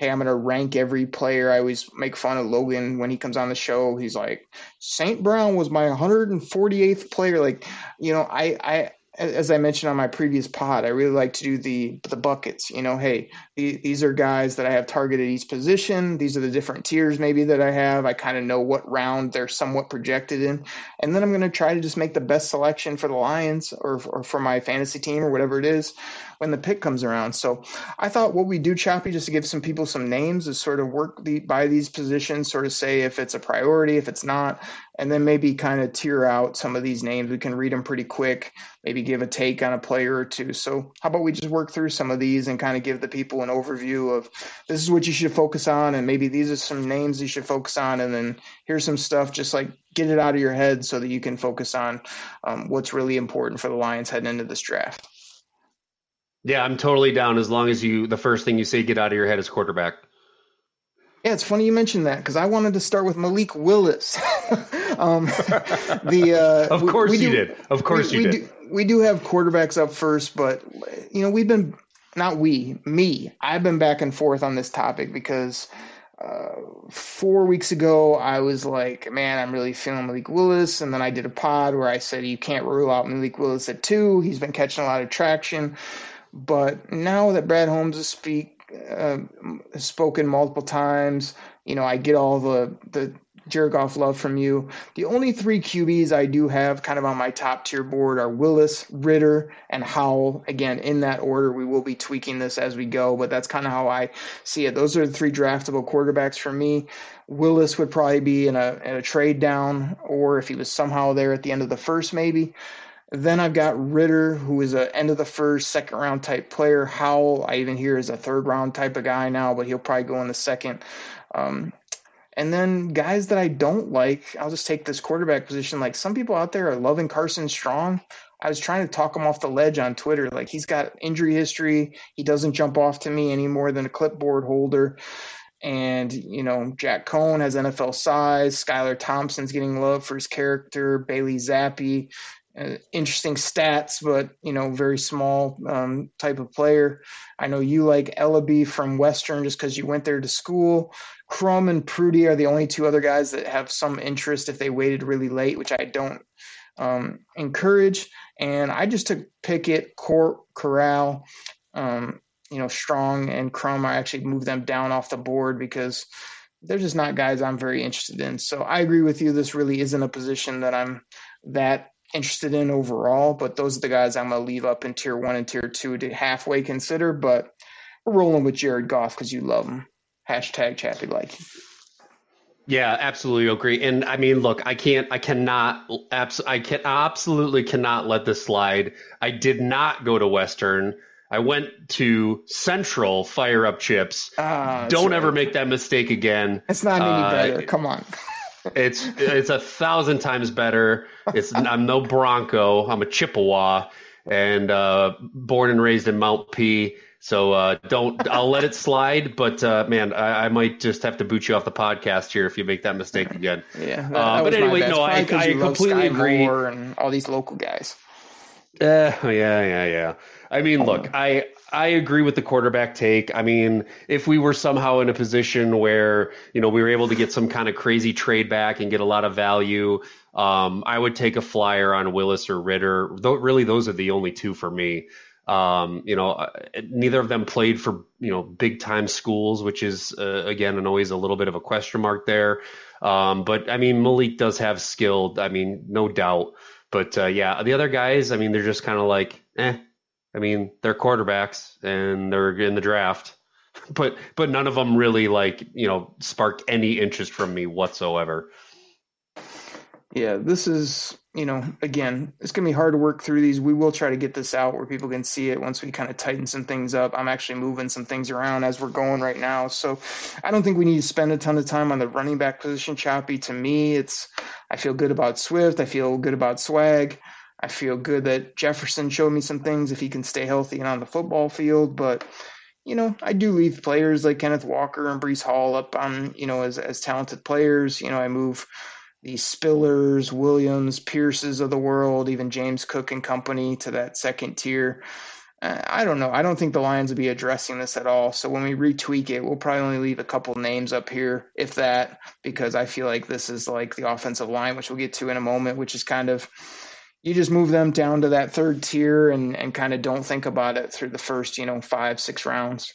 hey, I'm going to rank every player. I always make fun of Logan when he comes on the show. He's like, St. Brown was my 148th player. Like, you know, I, I, as I mentioned on my previous pod, I really like to do the the buckets. You know, hey, these are guys that I have targeted each position. These are the different tiers maybe that I have. I kind of know what round they're somewhat projected in, and then I'm going to try to just make the best selection for the Lions or or for my fantasy team or whatever it is when the pick comes around. So I thought what we do, Choppy, just to give some people some names, is sort of work the, by these positions, sort of say if it's a priority, if it's not, and then maybe kind of tear out some of these names. We can read them pretty quick, maybe give a take on a player or two. So how about we just work through some of these and kind of give the people an overview of this is what you should focus on, and maybe these are some names you should focus on, and then here's some stuff just like get it out of your head so that you can focus on um, what's really important for the Lions heading into this draft. Yeah, I'm totally down as long as you the first thing you say get out of your head is quarterback. Yeah, it's funny you mentioned that because I wanted to start with Malik Willis. um, the uh, of course we, we you do, did. Of course we, you we did. Do, we do have quarterbacks up first, but you know we've been not we me. I've been back and forth on this topic because uh, four weeks ago I was like, man, I'm really feeling Malik Willis, and then I did a pod where I said you can't rule out Malik Willis at two. He's been catching a lot of traction. But now that Brad Holmes has speak uh, spoken multiple times, you know, I get all the the jerk off love from you. The only three QBs I do have kind of on my top tier board are Willis, Ridder, and Howell. Again, in that order, we will be tweaking this as we go, but that's kind of how I see it. Those are the three draftable quarterbacks for me. Willis would probably be in a, in a trade down, or if he was somehow there at the end of the first, maybe. Then I've got Ridder, who is a end of the first, second round type player. Howell, I even hear is a third round type of guy now, but he'll probably go in the second. Um, and then guys that I don't like, I'll just take this quarterback position. Like some people out there are loving Carson Strong. I was trying to talk him off the ledge on Twitter. Like he's got injury history. He doesn't jump off to me any more than a clipboard holder. And, you know, Jack Coan has NFL size. Skylar Thompson's getting love for his character. Bailey Zappe, uh, interesting stats, but, you know, very small um, type of player. I know you like Eleby from Western just because you went there to school. Crum and Purdy are the only two other guys that have some interest if they waited really late, which I don't um, encourage. And I just took Pickett, Cor- Corral, um, you know, Strong and Crum. I actually moved them down off the board because they're just not guys I'm very interested in. So I agree with you. This really isn't a position that I'm that interested in overall, but those are the guys I'm going to leave up in tier one and tier two to halfway consider. But we're rolling with Jared Goff because you love him. Hashtag Chappy like. Yeah, absolutely agree. And I mean, look, I can't, I cannot, abs- I can absolutely cannot let this slide. I did not go to Western. I went to Central Fire Up Chips. Uh, Don't ever make that mistake again. It's not any uh, better. Come on. It's it's a thousand times better. It's I'm no Bronco. I'm a Chippewa, and uh, born and raised in Mount P. So uh, don't. I'll let it slide, but uh, man, I, I, might just have to boot you off the podcast here if you make that mistake again. Yeah, that, uh, that but anyway, no, I, I completely agree. And all these local guys. Uh, yeah, yeah, yeah. I mean, look, I I agree with the quarterback take. I mean, if we were somehow in a position where you know we were able to get some kind of crazy trade back and get a lot of value, um, I would take a flyer on Willis or Ridder. Though, really, those are the only two for me. Um, you know, uh, neither of them played for you know big time schools, which is uh, again and always a little bit of a question mark there. Um, but I mean, Malik does have skill. I mean, no doubt. But uh, yeah, the other guys, I mean, they're just kind of like, eh. I mean, they're quarterbacks and they're in the draft, but but none of them really like you know sparked any interest from me whatsoever. Yeah, this is you know, again, it's to be hard to work through these. We will try to get this out where people can see it once we kind of tighten some things up. I'm actually moving some things around as we're going right now. So I don't think we need to spend a ton of time on the running back position, Choppy. To me, it's, I feel good about Swift. I feel good about Swag. I feel good that Jefferson showed me some things if he can stay healthy and on the football field. But, you know, I do leave players like Kenneth Walker and Breece Hall up on, you know, as, as talented players. You know, I move the Spillers, Williams, Pierces of the world, even James Cook and company to that second tier. Uh, I don't know. I don't think the Lions will be addressing this at all. So when we retweak it, we'll probably only leave a couple names up here, if that, because I feel like this is like the offensive line, which we'll get to in a moment, which is kind of you just move them down to that third tier and, and kind of don't think about it through the first, you know, five, six rounds.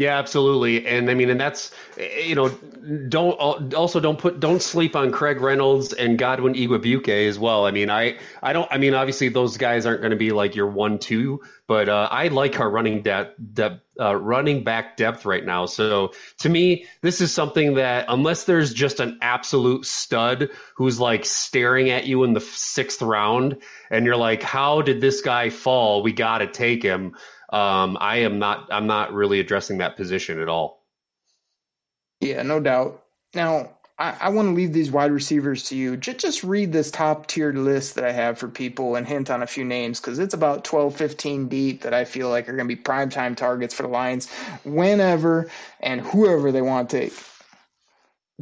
Yeah, absolutely. And I mean, and that's, you know, don't also don't put, don't sleep on Craig Reynolds and Godwin Igwebuike as well. I mean, I, I don't, I mean, obviously those guys aren't going to be like your one, two, but uh, I like our running depth, depth uh, running back depth right now. So to me, this is something that unless there's just an absolute stud who's like staring at you in the sixth round and you're like, how did this guy fall? We got to take him um, I am not. I'm not really addressing that position at all. Yeah, no doubt. Now, I, I want to leave these wide receivers to you. Just, just read this top tiered list that I have for people and hint on a few names because it's about 12, 15 deep that I feel like are going to be primetime targets for the Lions whenever and whoever they want to take.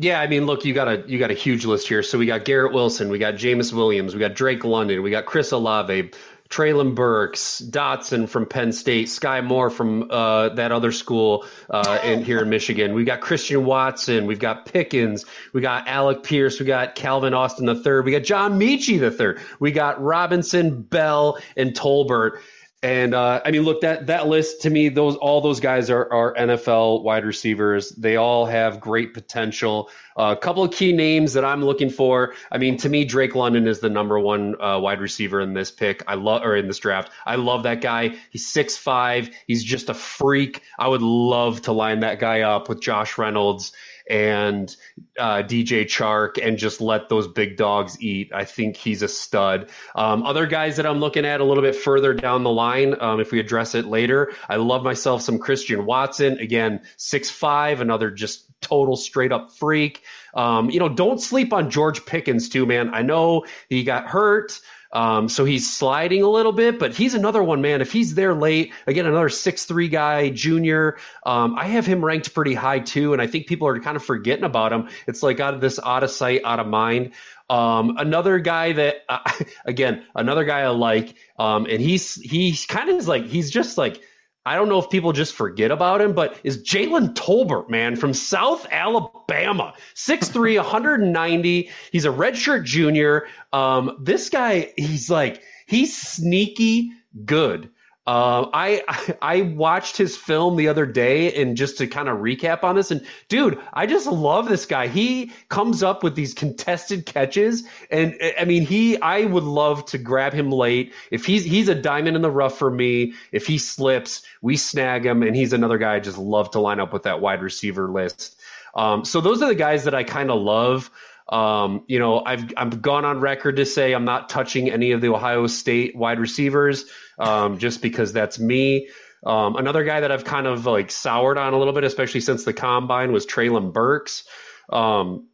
Yeah, I mean, look, you got a you got a huge list here. So we got Garrett Wilson, we got Jameson Williams, we got Drake London, we got Chris Olave, Treylon Burks, Dotson from Penn State, Skyy Moore from uh, that other school uh, in here in Michigan. We got Christian Watson, we've got Pickens, we got Alec Pierce, we got Calvin Austin the third, we got John the third, we got Robinson, Bell, and Tolbert. And uh, I mean, look that that list to me, those all those guys are, are NFL wide receivers. They all have great potential. Uh, a couple of key names that I'm looking for. I mean, to me, Drake London is the number one uh, wide receiver in this pick. I love or in this draft. I love that guy. He's six five. He's just a freak. I would love to line that guy up with Josh Reynolds and uh, DJ Chark and just let those big dogs eat. I think he's a stud. Um, other guys that I'm looking at a little bit further down the line, um, if we address it later, I love myself some Christian Watson. Again, six five, another just total straight up freak. Um, you know, don't sleep on George Pickens too, man. I know he got hurt. Um, so he's sliding a little bit, but he's another one, man. If he's there late, again, another six three guy, junior. Um, I have him ranked pretty high too, and I think people are kind of forgetting about him. It's like out of this out of sight, out of mind. Um, another guy that, uh, again, another guy I like, um, and he's he's kind of like he's just like I don't know if people just forget about him, but is Jalen Tolbert, man, from South Alabama, 6'3, 190. He's a redshirt junior. Um, this guy, he's like, he's sneaky good. Uh, I I watched his film the other day, and just to kind of recap on this, and dude, I just love this guy. He comes up with these contested catches, and I mean, he I would love to grab him late. If he's he's a diamond in the rough for me. If he slips, we snag him, and he's another guy I just love to line up with that wide receiver list. Um, so those are the guys that I kind of love. Um, you know, I've I've gone on record to say I'm not touching any of the Ohio State wide receivers, um, just because that's me. Um, another guy that I've kind of like soured on a little bit, especially since the combine, was Treylon Burks. Um,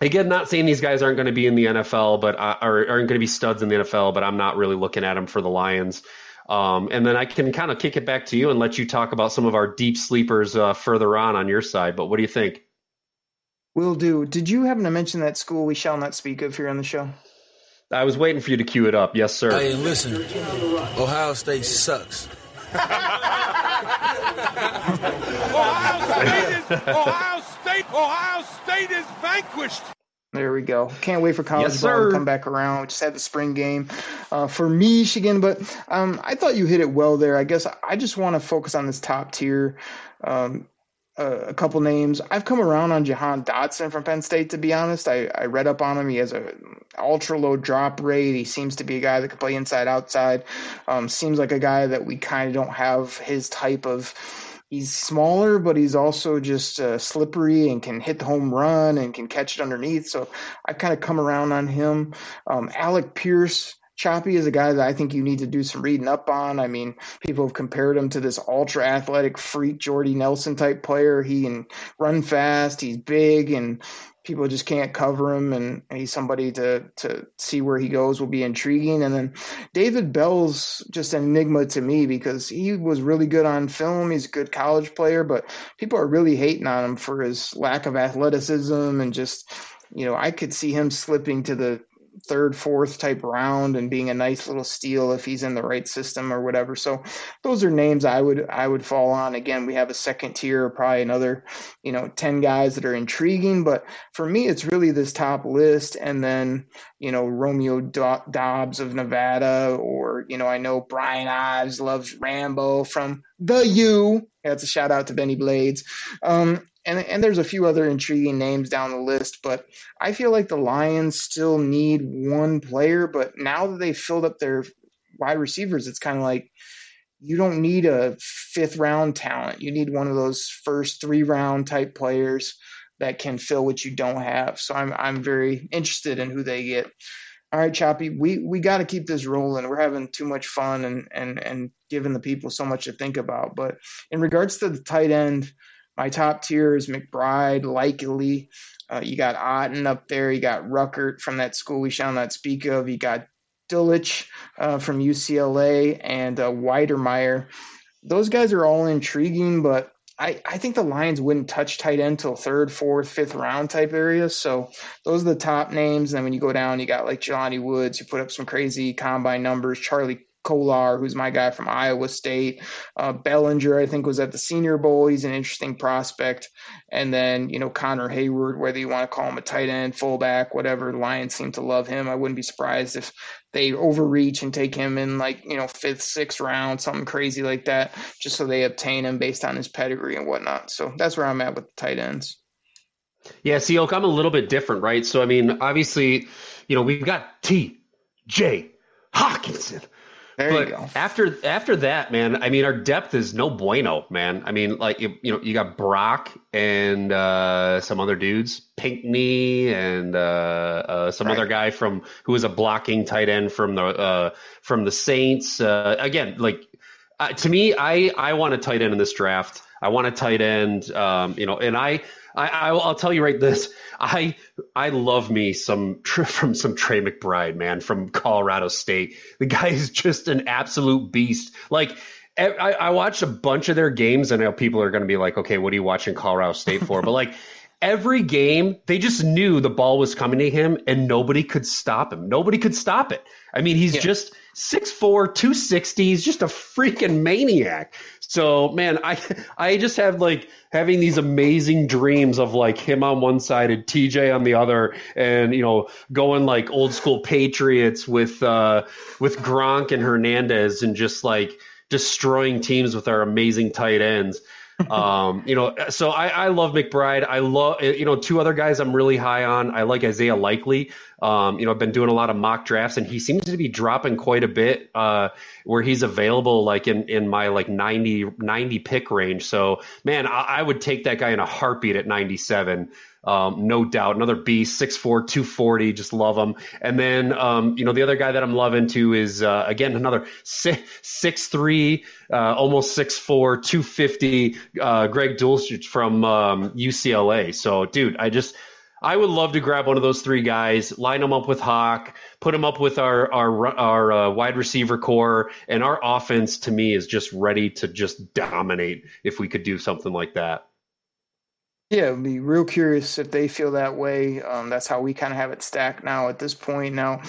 again, not saying these guys aren't going to be in the NFL, but are, aren't going to be studs in the NFL, but I'm not really looking at them for the Lions. Um, and then I can kind of kick it back to you and let you talk about some of our deep sleepers uh, further on on your side. But what do you think? Will do. Did you happen to mention that school we shall not speak of here on the show? I was waiting for you to cue it up. Yes, sir. Hey, listen, Ohio State sucks. Ohio State is Ohio State. Ohio State is vanquished. There we go. Can't wait for college Yes, ball to come back around. We just had the spring game uh, for Michigan, but um, I thought you hit it well there. I guess I just want to focus on this top tier. Um, a couple names. I've come around on Jahan Dotson from Penn State. To be honest, I, I read up on him. He has a ultra low drop rate. He seems to be a guy that can play inside outside. Um, seems like a guy that we kind of don't have his type of he's smaller, but he's also just uh, slippery and can hit the home run and can catch it underneath. So I've kind of come around on him. Um, Alec Pierce. Choppy is a guy that I think you need to do some reading up on. I mean, people have compared him to this ultra athletic freak Jordy Nelson type player. He can run fast, he's big, and people just can't cover him. And he's somebody to to see where he goes will be intriguing. And then David Bell's just an enigma to me because he was really good on film. He's a good college player, but people are really hating on him for his lack of athleticism and just, you know, I could see him slipping to the third, fourth type round and being a nice little steal if he's in the right system or whatever. So those are names I would I would fall on. Again, we have a second tier, probably another, you know, ten guys that are intriguing. But for me, it's really this top list, and then you know Romeo Do- Doubs of Nevada, or you know I know Brian Ives loves Rambo from the U. That's a shout out to Benny Blades. Um, and and there's a few other intriguing names down the list, but I feel like the Lions still need one player. But now that they've filled up their wide receivers, it's kind of like you don't need a fifth round talent. You need one of those first three round type players that can fill what you don't have. So I'm I'm very interested in who they get. All right, Choppy, we we got to keep this rolling. We're having too much fun and and and giving the people so much to think about. But in regards to the tight end, my top tier is McBride, Likely. Uh, you got Otton up there. You got Ruckert from that school we shall not speak of. You got Dulcich uh, from UCLA and uh, Wydermyer. Those guys are all intriguing, but I, I think the Lions wouldn't touch tight end till third, fourth, fifth round type areas. So those are the top names. And then when you go down, you got like Jelani Woods, who put up some crazy combine numbers. Charlie Kolar, who's my guy from Iowa State. Uh, Bellinger, I think, was at the Senior Bowl. He's an interesting prospect. And then, you know, Connor Heyward, whether you want to call him a tight end, fullback, whatever, Lions seem to love him. I wouldn't be surprised if they overreach and take him in like, you know, fifth, sixth round, something crazy like that, just so they obtain him based on his pedigree and whatnot. So that's where I'm at with the tight ends. Yeah, see, I'm a little bit different, right? So, I mean, obviously, you know, we've got T. J. Hockenson. There but you go. after after that, man, I mean, our depth is no bueno, man. I mean, like you, you know, you got Brock and uh, some other dudes, Pinkney and uh, uh, some Right. other guy from who was a blocking tight end from the uh, from the Saints. Uh, again, like uh, to me, I I want a tight end in this draft. I want a tight end, um, you know, and I. I, I- I'll tell you right this. I I love me some from some Trey McBride, man, from Colorado State. The guy is just an absolute beast. Like I watched a bunch of their games, and I people are going to be like, "Okay, what are you watching Colorado State for?" but like every game, they just knew the ball was coming to him, and nobody could stop him. Nobody could stop it. I mean, he's just 6'4", 260. He's just a freaking maniac. So man, I I just have like having these amazing dreams of like him on one side and TJ on the other, and you know going like old school Patriots with uh with Gronk and Hernandez and just like destroying teams with our amazing tight ends. Um, you know, so I, I love McBride. I love, you know, two other guys I'm really high on. I like Isaiah Likely. Um, you know, I've been doing a lot of mock drafts and he seems to be dropping quite a bit, uh, where he's available like in, in my like 90, 90 pick range. So man, I, I would take that guy in a heartbeat at 97. Um, no doubt. Another beast, 6'4, 240. Just love him. And then, um, you know, the other guy that I'm loving too is, uh, again, another six, uh, almost 6'4, 250, uh, Greg Dulcich from, um, UCLA. So, dude, I just, I would love to grab one of those three guys, line them up with Hawk, put them up with our our our uh, wide receiver core, and our offense to me is just ready to just dominate if we could do something like that. Yeah, I'd be real curious if they feel that way. Um, that's how we kind of have it stacked now at this point. Now,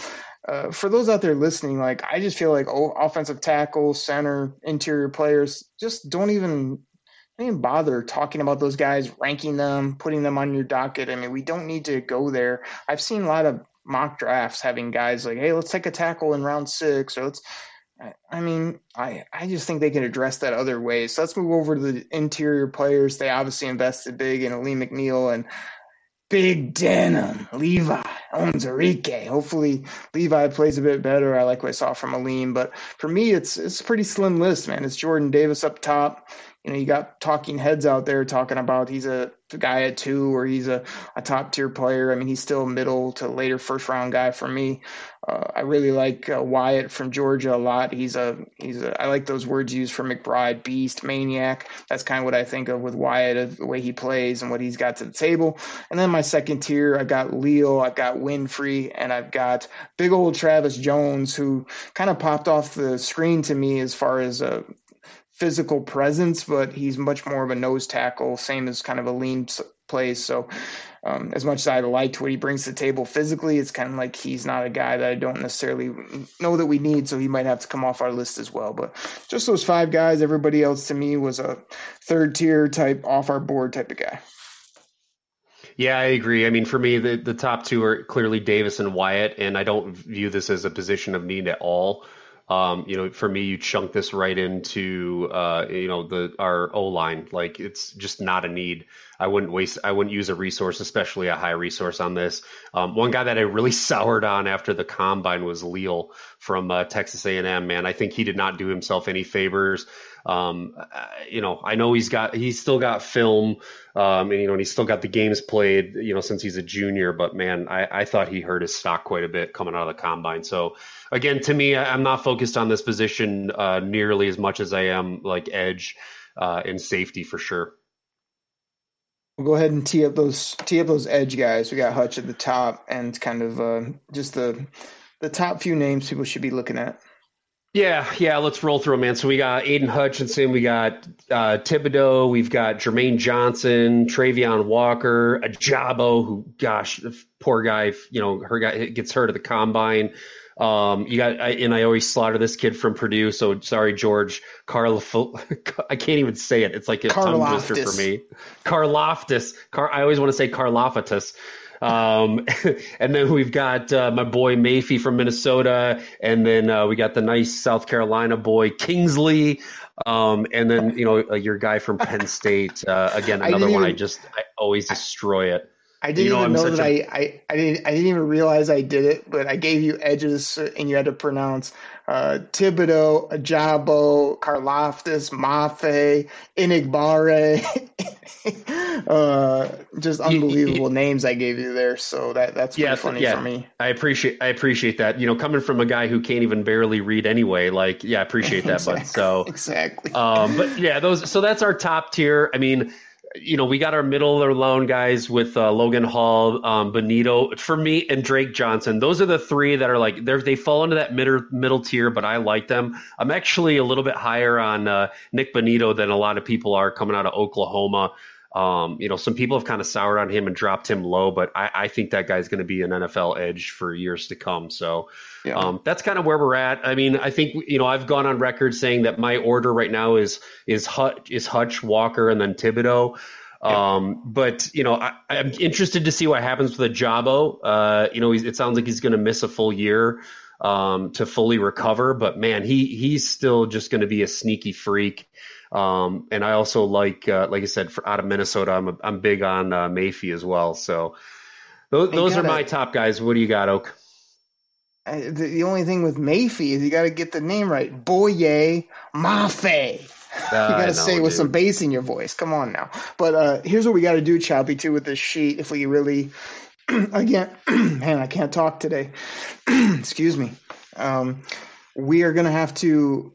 uh, for those out there listening, like I just feel like offensive tackle, center, interior players just don't even don't even bother talking about those guys, ranking them, putting them on your docket. I mean, we don't need to go there. I've seen a lot of mock drafts having guys like, hey, let's take a tackle in round six, or let's. I- mean, I I just think they can address that other ways. So let's move over to the interior players. They obviously invested big in Ali McNeill and Big Denim, Levi, Onwuzurike. Hopefully Levi plays a bit better. I like what I saw from Aleem, but for me, it's it's a pretty slim list, man. It's Jordan Davis up top. You know, you got talking heads out there talking about he's a guy at two or he's a, a top tier player. I mean, he's still middle to later first round guy for me. Uh, I really like uh, Wyatt from Georgia a lot. He's a he's a I like those words used for McBride, beast, maniac. That's kind of what I think of with Wyatt, of the way he plays and what he's got to the table. And then my second tier, I've got Leal, I've got Winfrey, and I've got big old Travis Jones, who kind of popped off the screen to me as far as a physical presence, but he's much more of a nose tackle, same as kind of a lean plays. So, um, as much as I liked what he brings to the table physically, it's kind of like he's not a guy that I don't necessarily know that we need, so he might have to come off our list as well. But just those five guys, everybody else to me was a third tier type, off our board type of guy. Yeah, I agree. I mean, for me, the, the top two are clearly Davis and Wyatt, and I don't view this as a position of need at all. Um, you know, for me, you chunk this right into uh, you know the our O line. Like it's just not a need. I wouldn't waste. I wouldn't use a resource, especially a high resource on this. Um, one guy that I really soured on after the combine was Leal from uh, Texas A&M. Man, I think he did not do himself any favors. Um, uh, you know, I know he's got he's still got film, um, and you know, and he's still got the games played. You know, since he's a junior. But man, I, I thought he hurt his stock quite a bit coming out of the combine. So again, to me, I- I'm not focused on this position uh, nearly as much as I am like edge uh, and safety for sure. We'll go ahead and tee up those tee up those edge guys. We got Hutch at the top, and kind of uh, just the the top few names people should be looking at. Yeah, yeah, let's roll through 'em, man. So we got Aidan Hutchinson, we got uh, Thibodeaux, we've got Jermaine Johnson, Travon Walker, Ojabo, who, gosh, the poor guy, you know, her guy gets hurt at the combine. Um, you got, I, and I always slaughter this kid from Purdue. So sorry, George Carl. I can't even say it. It's like a tongue twister for me. Karlaftis. Car. I always want to say Karlofatus. Um, and then we've got uh, my boy Mayfie from Minnesota, and then uh, we got the nice South Carolina boy Kingsley, um, and then you know uh, your guy from Penn State. Uh, again, another didn't one. I just I always destroy it. I didn't You know, even I'm know that a- I, I, I didn't I didn't even realize I did it, but I gave you edges and you had to pronounce uh, Thibodeaux, Ojabo, Karlaftis, Mafe, Enagbare. uh, just unbelievable names I gave you there. So that that's pretty yeah, funny yeah. for me. I appreciate I appreciate that. You know, coming from a guy who can't even barely read anyway, like yeah, I appreciate that. But so exactly. Um, but yeah, those. So that's our top tier. I mean, you know, we got our middle or loan guys with uh, Logan Hall, um, Bonitto, for me, and Drake Johnson. Those are the three that are like they fall into that middle middle tier, but I like them. I'm actually a little bit higher on uh, Nik Bonitto than a lot of people are coming out of Oklahoma. Um, you know, some people have kind of soured on him and dropped him low, but I, I think that guy's going to be an NFL edge for years to come. So Yeah. um, that's kind of where we're at. I mean, I think you know I've gone on record saying that my order right now is is Hutch, is Hutch, Walker, and then Thibodeaux. Um, but you know, I, I'm interested to see what happens with Ojabo. Uh, you know, he's, it sounds like he's going to miss a full year um, to fully recover. But man, he he's still just going to be a sneaky freak. Um, and I also like, uh, like I said, for, out of Minnesota, I'm a, I'm big on uh, Mayfield as well. So those, those are my top guys. What do you got, Oak? Uh, the, the only thing with Mayfi is you got to get the name right. Boye Mafe. you got to say it with dude. some bass in your voice. Come on now. But uh, here's what we got to do, Choppy, too, with this sheet. If we really, again, man, I can't talk today. Excuse me. Um, we are going to have to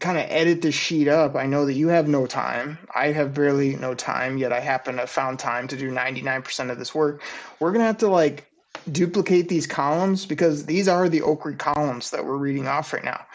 kind of edit this sheet up. I know that you have no time. I have barely no time, yet I happen to have found time to do 99% of this work. We're going to have to like duplicate these columns because these are the Oak columns that we're reading off right now.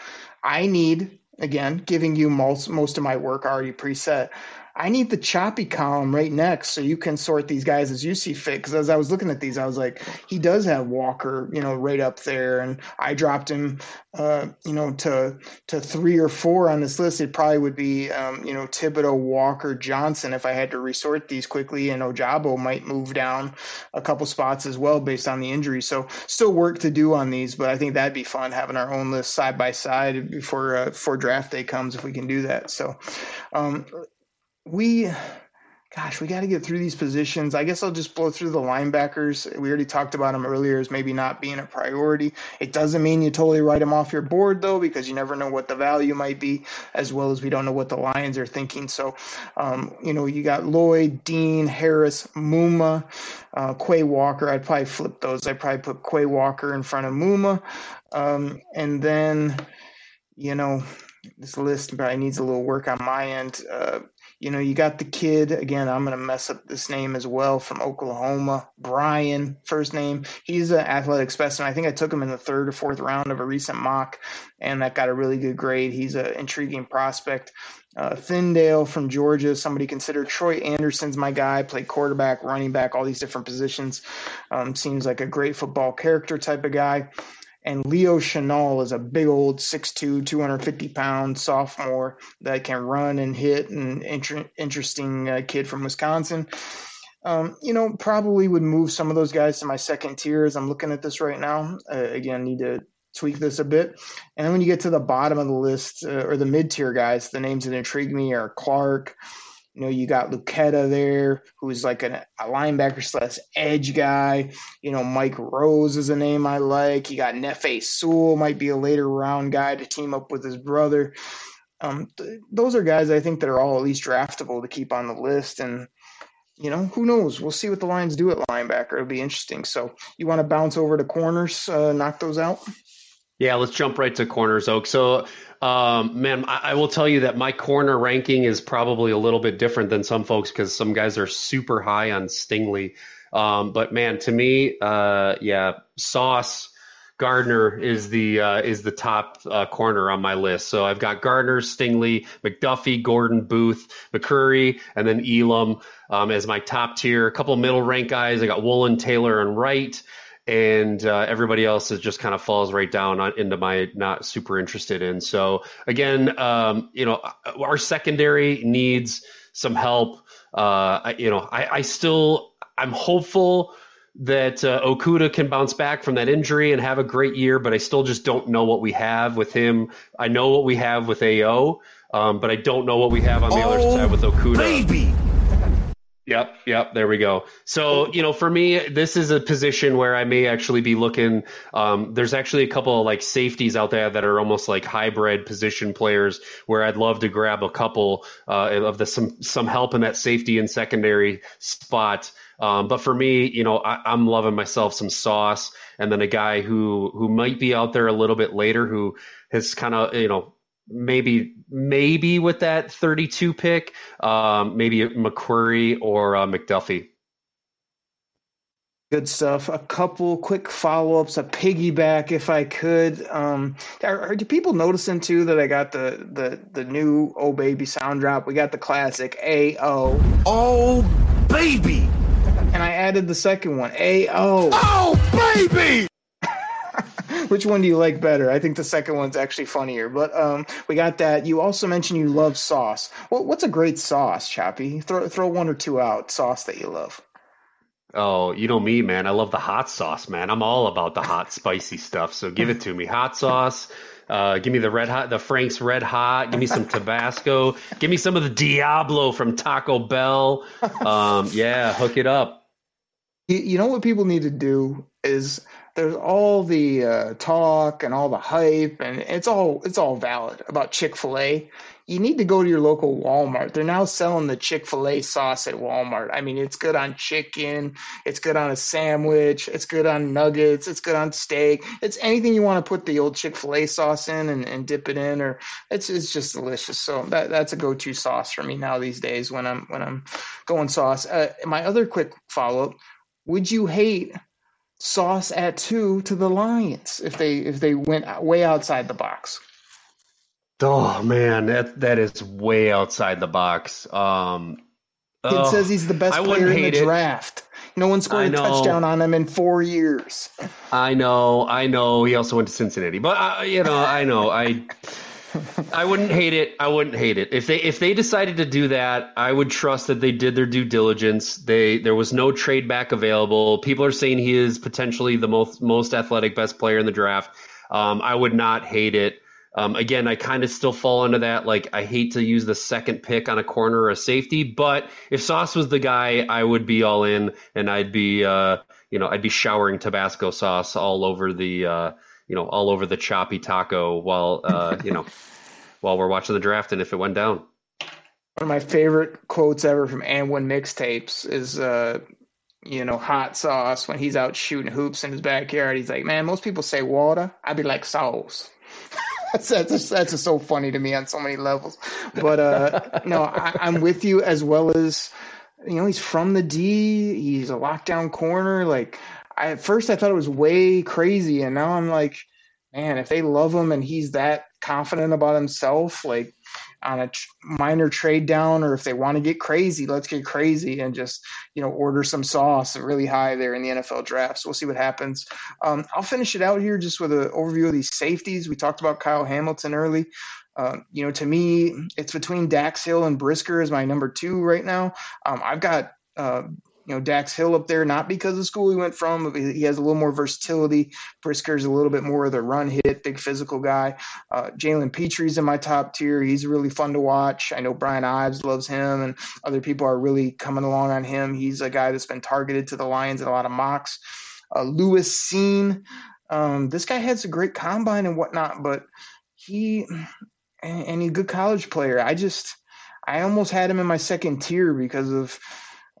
I need, again, giving you most, most of my work already preset. I need the choppy column right next so you can sort these guys as you see fit. Because as I was looking at these, I was like, he does have Walker, you know, right up there, and I dropped him, uh, you know, to to three or four on this list. It probably would be, um, you know, Thibodeaux, Walker, Johnson if I had to resort these quickly, and Ojabo might move down a couple spots as well based on the injury. So still work to do on these, but I think that'd be fun having our own list side by side before uh, before draft day comes if we can do that. So. Um, we gosh we got to get through these positions. I guess i'll just blow through the linebackers. We already talked about them earlier as maybe not being a priority. It doesn't mean you totally write them off your board though because you never know what the value might be as well as we don't know what the lions are thinking. So um, you know you got lloyd dean harris muma uh, quay walker. I'd probably flip those. I'd probably put quay walker in front of muma. Um, and then you know this list probably needs a little work on my end. Uh, you know, you got the kid again. I'm gonna mess up this name as well from Oklahoma, Brian, first name. He's an athletic specimen. I think I took him in the third or fourth round of a recent mock, and that got a really good grade. He's an intriguing prospect. Uh, Tindall from Georgia, somebody considered. Troy Anderson's my guy. Played quarterback, running back, all these different positions. Um, seems like a great football character type of guy. And Leo Chenal is a big old 6'2", 250 pound sophomore that can run and hit and inter- interesting uh, kid from Wisconsin. Um, you know, probably would move some of those guys to my second tier as I'm looking at this right now. Uh, again, need to tweak this a bit. And then when you get to the bottom of the list uh, or the mid tier guys, the names that intrigue me are Clark. You know, you got Lucetta there, who's like an, a linebacker slash edge guy. You know, Mike Rose is a name I like. You got Nephi Sewell, might be a later round guy to team up with his brother. Um, th- those are guys I think that are all at least draftable to keep on the list. And, you know, who knows? We'll see what the Lions do at linebacker. It'll be interesting. So you want to bounce over to corners, uh, knock those out? Yeah, let's jump right to corners, Oak. So, um, man, I, I will tell you that my corner ranking is probably a little bit different than some folks because some guys are super high on Stingley. Um, but man, to me, uh, yeah, Sauce Gardner is the uh, is the top uh, corner on my list. So I've got Gardner, Stingley, McDuffie, Gordon, Booth, McCreary, and then Elam um, as my top tier. A couple middle rank guys. I got Woolen, Taylor, and Wright and uh, everybody else is just kind of falls right down on, into my not super interested in. So again, um, you know, our secondary needs some help. Uh, I, you know, I, I still I'm hopeful that uh, Okudah can bounce back from that injury and have a great year, but I still just don't know what we have with him. I know what we have with AO, um, but I don't know what we have on the other Oh, side with Okudah. baby. Yep, yep. There we go. So, you know, for me, this is a position where I may actually be looking. Um, there's actually a couple of like safeties out there that are almost like hybrid position players, where I'd love to grab a couple uh, of the some some help in that safety and secondary spot. Um, but for me, you know, I, I'm loving myself some sauce, and then a guy who who might be out there a little bit later, who has kind of you know maybe maybe with that 32 pick, um, maybe McCreary or uh, McDuffie. Good stuff. A couple quick follow ups, a piggyback, if I could. Um, are, are do people noticing too that I got the the the new "Oh Baby" sound drop? We got the classic "A O." Oh baby. And I added the second one, "A O." Oh baby. Which one do you like better? I think the second one's actually funnier. But um, we got that. You also mentioned you love sauce. Well, what's a great sauce, Chappie? Throw throw one or two out. Sauce that you love. Oh, you know me, man. I love the hot sauce, man. I'm all about the hot, spicy stuff. So give it to me. Hot sauce. Uh, give me the red hot, the Frank's Red Hot. Give me some Tabasco. give me some of the Diablo from Taco Bell. Um, yeah, hook it up. You, you know what people need to do is there's all the uh, talk and all the hype, and it's all it's all valid about Chick Fil A. You need to go to your local Walmart. They're now selling the Chick Fil A sauce at Walmart. I mean, it's good on chicken, it's good on a sandwich, it's good on nuggets, it's good on steak. It's anything you want to put the old Chick Fil A sauce in and, and dip it in, or it's it's just delicious. So that that's a go to sauce for me now these days when I'm when I'm going sauce. Uh, my other quick follow up: Would you hate? Sauce at two to the Lions if they if they went way outside the box. Oh man, that that is way outside the box. Um, it oh, says he's the best player in the draft. No one scored a touchdown on him in four years. I know, I know. He also went to Cincinnati, but uh, you know, I know. I I wouldn't hate it. I wouldn't hate it if they if they decided to do that. I would trust that they did their due diligence. They there was no trade back available. People are saying he is potentially the most most athletic, best player in the draft. Um, I would not hate it. Um, again, I kind of still fall into that. Like, I hate to use the second pick on a corner or a safety, but if Sauce was the guy, I would be all in, and I'd be, uh, you know, I'd be showering Tabasco sauce all over the, uh, you know, all over the choppy taco while, uh, you know, while we're watching the draft and if it went down. One of my favorite quotes ever from Anwin mixtapes is, uh, you know, hot sauce when he's out shooting hoops in his backyard. He's like, man, most people say water. I'd be like sauce. that's that's just, that's just so funny to me on so many levels. But uh, no, I, I'm with you as well as you know he's from the D. He's a lockdown corner. Like I, at first I thought it was way crazy, and now I'm like, man, if they love him and he's that confident about himself, like on a tr- minor trade down, or if they want to get crazy, let's get crazy and just you know order some sauce really high there in the NFL draft. So we'll see what happens. Um, I'll finish it out here just with an overview of these safeties. We talked about Kyle Hamilton early. Uh, you know, to me, it's between Dax Hill and Brisker as my number two right now. Um, I've got uh, you know Dax Hill up there, not because of school he went from. But he has a little more versatility. Brisker's a little bit more of the run hit, big physical guy. Uh, Jalen Pitre's in my top tier. He's really fun to watch. I know Brian Ives loves him, and other people are really coming along on him. He's a guy that's been targeted to the Lions in a lot of mocks. Uh, Lewis Cine, um, this guy had a great combine and whatnot, but he and, and he's a good college player. I just I almost had him in my second tier because of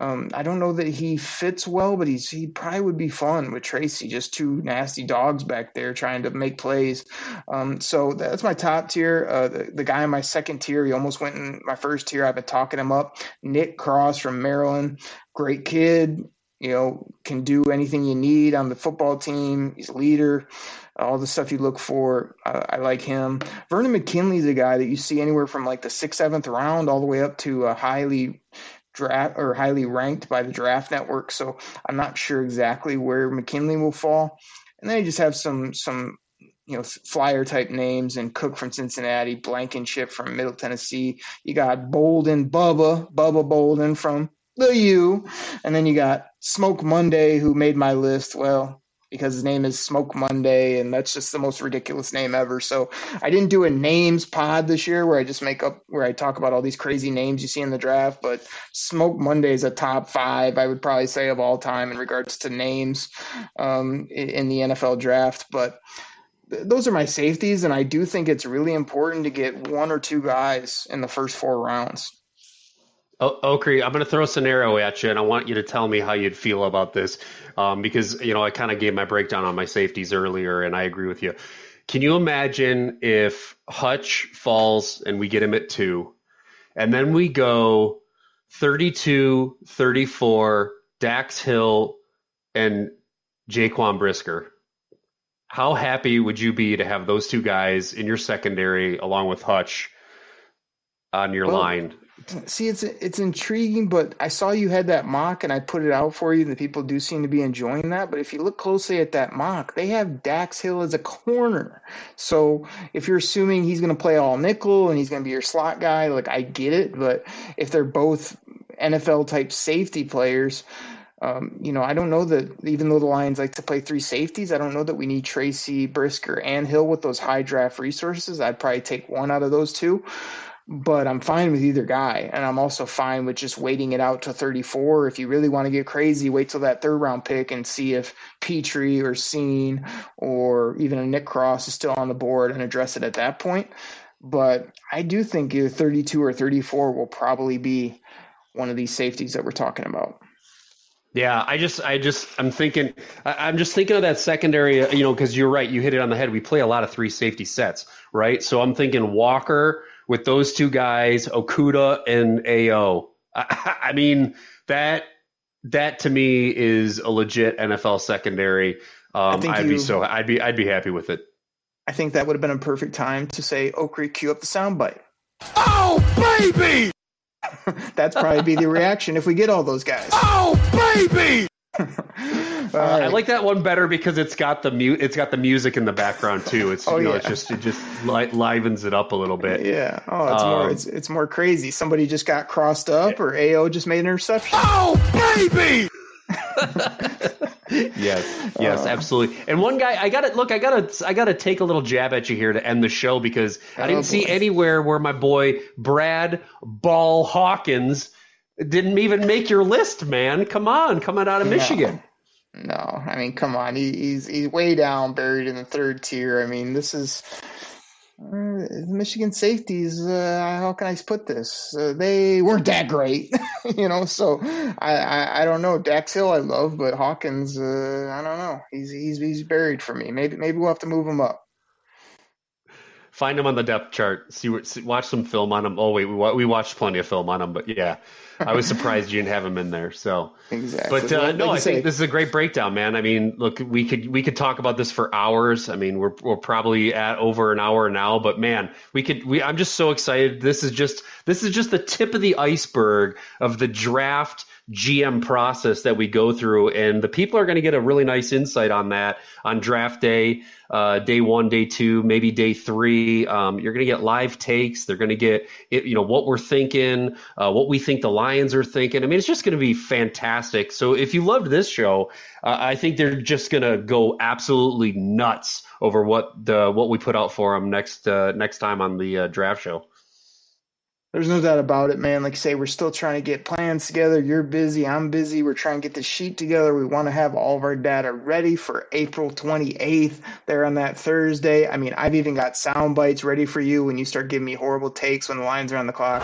um, I don't know that he fits well, but he's he probably would be fun with Tracy. Just two nasty dogs back there trying to make plays. Um, so that's my top tier. Uh, the, the guy in my second tier, he almost went in my first tier. I've been talking him up. Nick Cross from Maryland, great kid. You know, can do anything you need on the football team. He's a leader all the stuff you look for. Uh, I like him. Verone McKinley's a guy that you see anywhere from like the sixth, seventh round all the way up to a highly draft or highly ranked by the draft network. So I'm not sure exactly where McKinley will fall. And then you just have some some you know flyer type names and Cook from Cincinnati, Blankenship from Middle Tennessee. You got Bolden, Bubba, Bubba Bolden from the U, and then you got Smoke Monday who made my list. Well, because his name is Smoke Monday, and that's just the most ridiculous name ever. So I didn't do a names pod this year where I just make up where I talk about all these crazy names you see in the draft. But Smoke Monday is a top five, I would probably say, of all time in regards to names um, in the NFL draft. But those are my safeties, and I do think it's really important to get one or two guys in the first four rounds. Oh, Okri, I'm going to throw a scenario at you, and I want you to tell me how you'd feel about this, um, because you know I kind of gave my breakdown on my safeties earlier, and I agree with you. Can you imagine if Hutch falls and we get him at two, and then we go 32, 34, Dax Hill, and Jaquan Brisker? How happy would you be to have those two guys in your secondary along with Hutch on your Well, line? See, it's it's intriguing, but I saw you had that mock, and I put it out for you. And the people do seem to be enjoying that. But if you look closely at that mock, they have Dax Hill as a corner. So if you're assuming he's going to play all nickel and he's going to be your slot guy, like I get it. But if they're both NFL type safety players, um, you know, I don't know that even though the Lions like to play three safeties, I don't know that we need Tracy, Brisker, and Hill with those high draft resources. I'd probably take one out of those two but I'm fine with either guy. And I'm also fine with just waiting it out to 34. If you really want to get crazy, wait till that third round pick and see if Pitre or Cine or even a Nick Cross is still on the board and address it at that point. But I do think either 32 or 34 will probably be one of these safeties that we're talking about. Yeah, I just, I just, I'm thinking, I'm just thinking of that secondary, you know, because you're right, you hit it on the head. We play a lot of three safety sets, right? So I'm thinking Walker with those two guys, Okudah and AO. I, I mean, that that to me is a legit NFL secondary. Um, I'd be so, I'd be, I'd be happy with it. I think that would have been a perfect time to say, Okri, cue up the soundbite. Oh, baby! That's probably be the reaction if we get all those guys. Oh, baby! Uh, I like that one better because it's got the mu- it's got the music in the background too. It's Oh, you know, yeah. it's just it just li- livens it up a little bit. Yeah. Oh, it's more Um, it's it's more crazy. Somebody just got crossed up, or AO just made an interception. Oh, baby! yes, yes, Uh, absolutely. And one guy, I got to look. I got to, I got to take a little jab at you here to end the show because I Oh, didn't see anywhere where my boy Brad Ball Hawkins didn't even make your list. Man, come on, coming out of No. Michigan. No, I mean, come on. He, he's he's way down, buried in the third tier. I mean, this is uh, Michigan safeties. Uh, how can I put this? Uh, they weren't that great, you know. So I, I I don't know. Dax Hill I love, but Hawkins, uh, I don't know. He's he's he's buried for me. Maybe maybe we'll have to move him up. Find him on the depth chart. See, what- see watch some film on him. Oh wait, we we watched plenty of film on him, but yeah, I was surprised you didn't have him in there. So. Exactly. But uh, Well, no, like I you think this is a great breakdown, man. I mean, look, we could we could talk about this for hours. I mean, we're we're probably at over an hour now, but man, we could. We I'm just so excited. This is just this is just the tip of the iceberg of the draft GM process that we go through, and the people are going to get a really nice insight on that on draft day, uh, day one, day two, maybe day three. Um, you're going to get live takes. They're going to get it, you know what we're thinking, uh, what we think the Lions are thinking. I mean, it's just going to be fantastic. So if you loved this show, uh, I think they're just going to go absolutely nuts over what the what we put out for them next uh, next time on the uh, draft show. There's no doubt about it, man. Like say, we're still trying to get plans together. You're busy. I'm busy. We're trying to get the sheet together. We want to have all of our data ready for April 28th there on that Thursday. I mean, I've even got sound bites ready for you when you start giving me horrible takes when the lines are on the clock.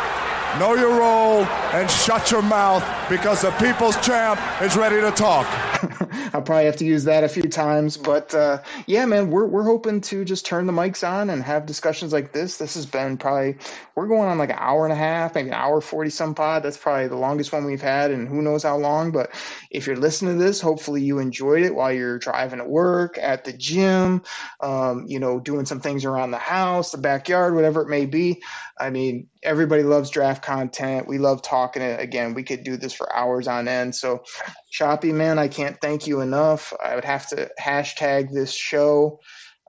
Know your role and shut your mouth because the people's champ is ready to talk. I'll probably have to use that a few times, but uh, yeah, man, we're we're hoping to just turn the mics on and have discussions like this. This has been probably we're going on like an hour and a half, maybe an hour forty some pod. That's probably the longest one we've had, and who knows how long. But if you're listening to this, hopefully you enjoyed it while you're driving to work, at the gym, um, you know, doing some things around the house, the backyard, whatever it may be. I mean, everybody loves draft content. We love talking it. Again, we could do this for hours on end. So, Choppy, man, I can't thank you enough. I would have to hashtag this show,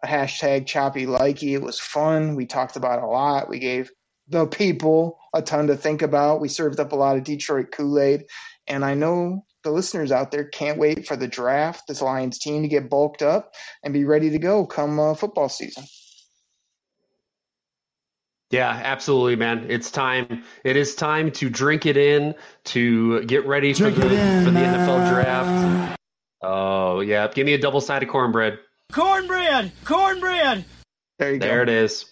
hashtag Choppy Likey. It was fun. We talked about a lot. We gave the people a ton to think about. We served up a lot of Detroit Kool Aid. And I know the listeners out there can't wait for the draft, this Lions team to get bulked up and be ready to go come uh, football season. Yeah, absolutely, man. It's time. It is time to drink it in to get ready for the in, for the man. NFL draft. Oh yeah, give me a double sided cornbread. Cornbread! Cornbread! There you go. There it is.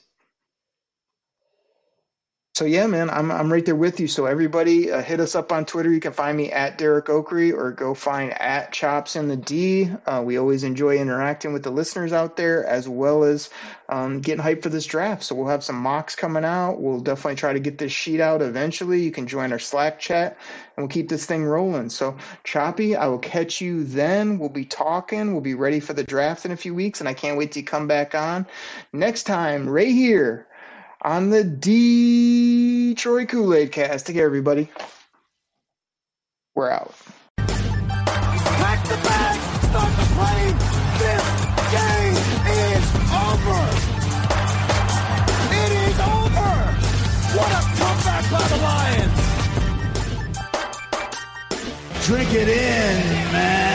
So yeah, man, I'm I'm right there with you. So everybody, uh, hit us up on Twitter. You can find me at Derek Oakery or go find at Chops in the D. Uh, we always enjoy interacting with the listeners out there as well as um, getting hyped for this draft. So we'll have some mocks coming out. We'll definitely try to get this sheet out eventually. You can join our Slack chat and we'll keep this thing rolling. So Choppy, I will catch you then. We'll be talking. We'll be ready for the draft in a few weeks, and I can't wait to come back on next time right here on the Detroit Kool Aid cast. Take care, everybody. We're out. Pack the bag! Start the plane! This game is over! It is over! What a comeback by the Lions! Drink it in, man!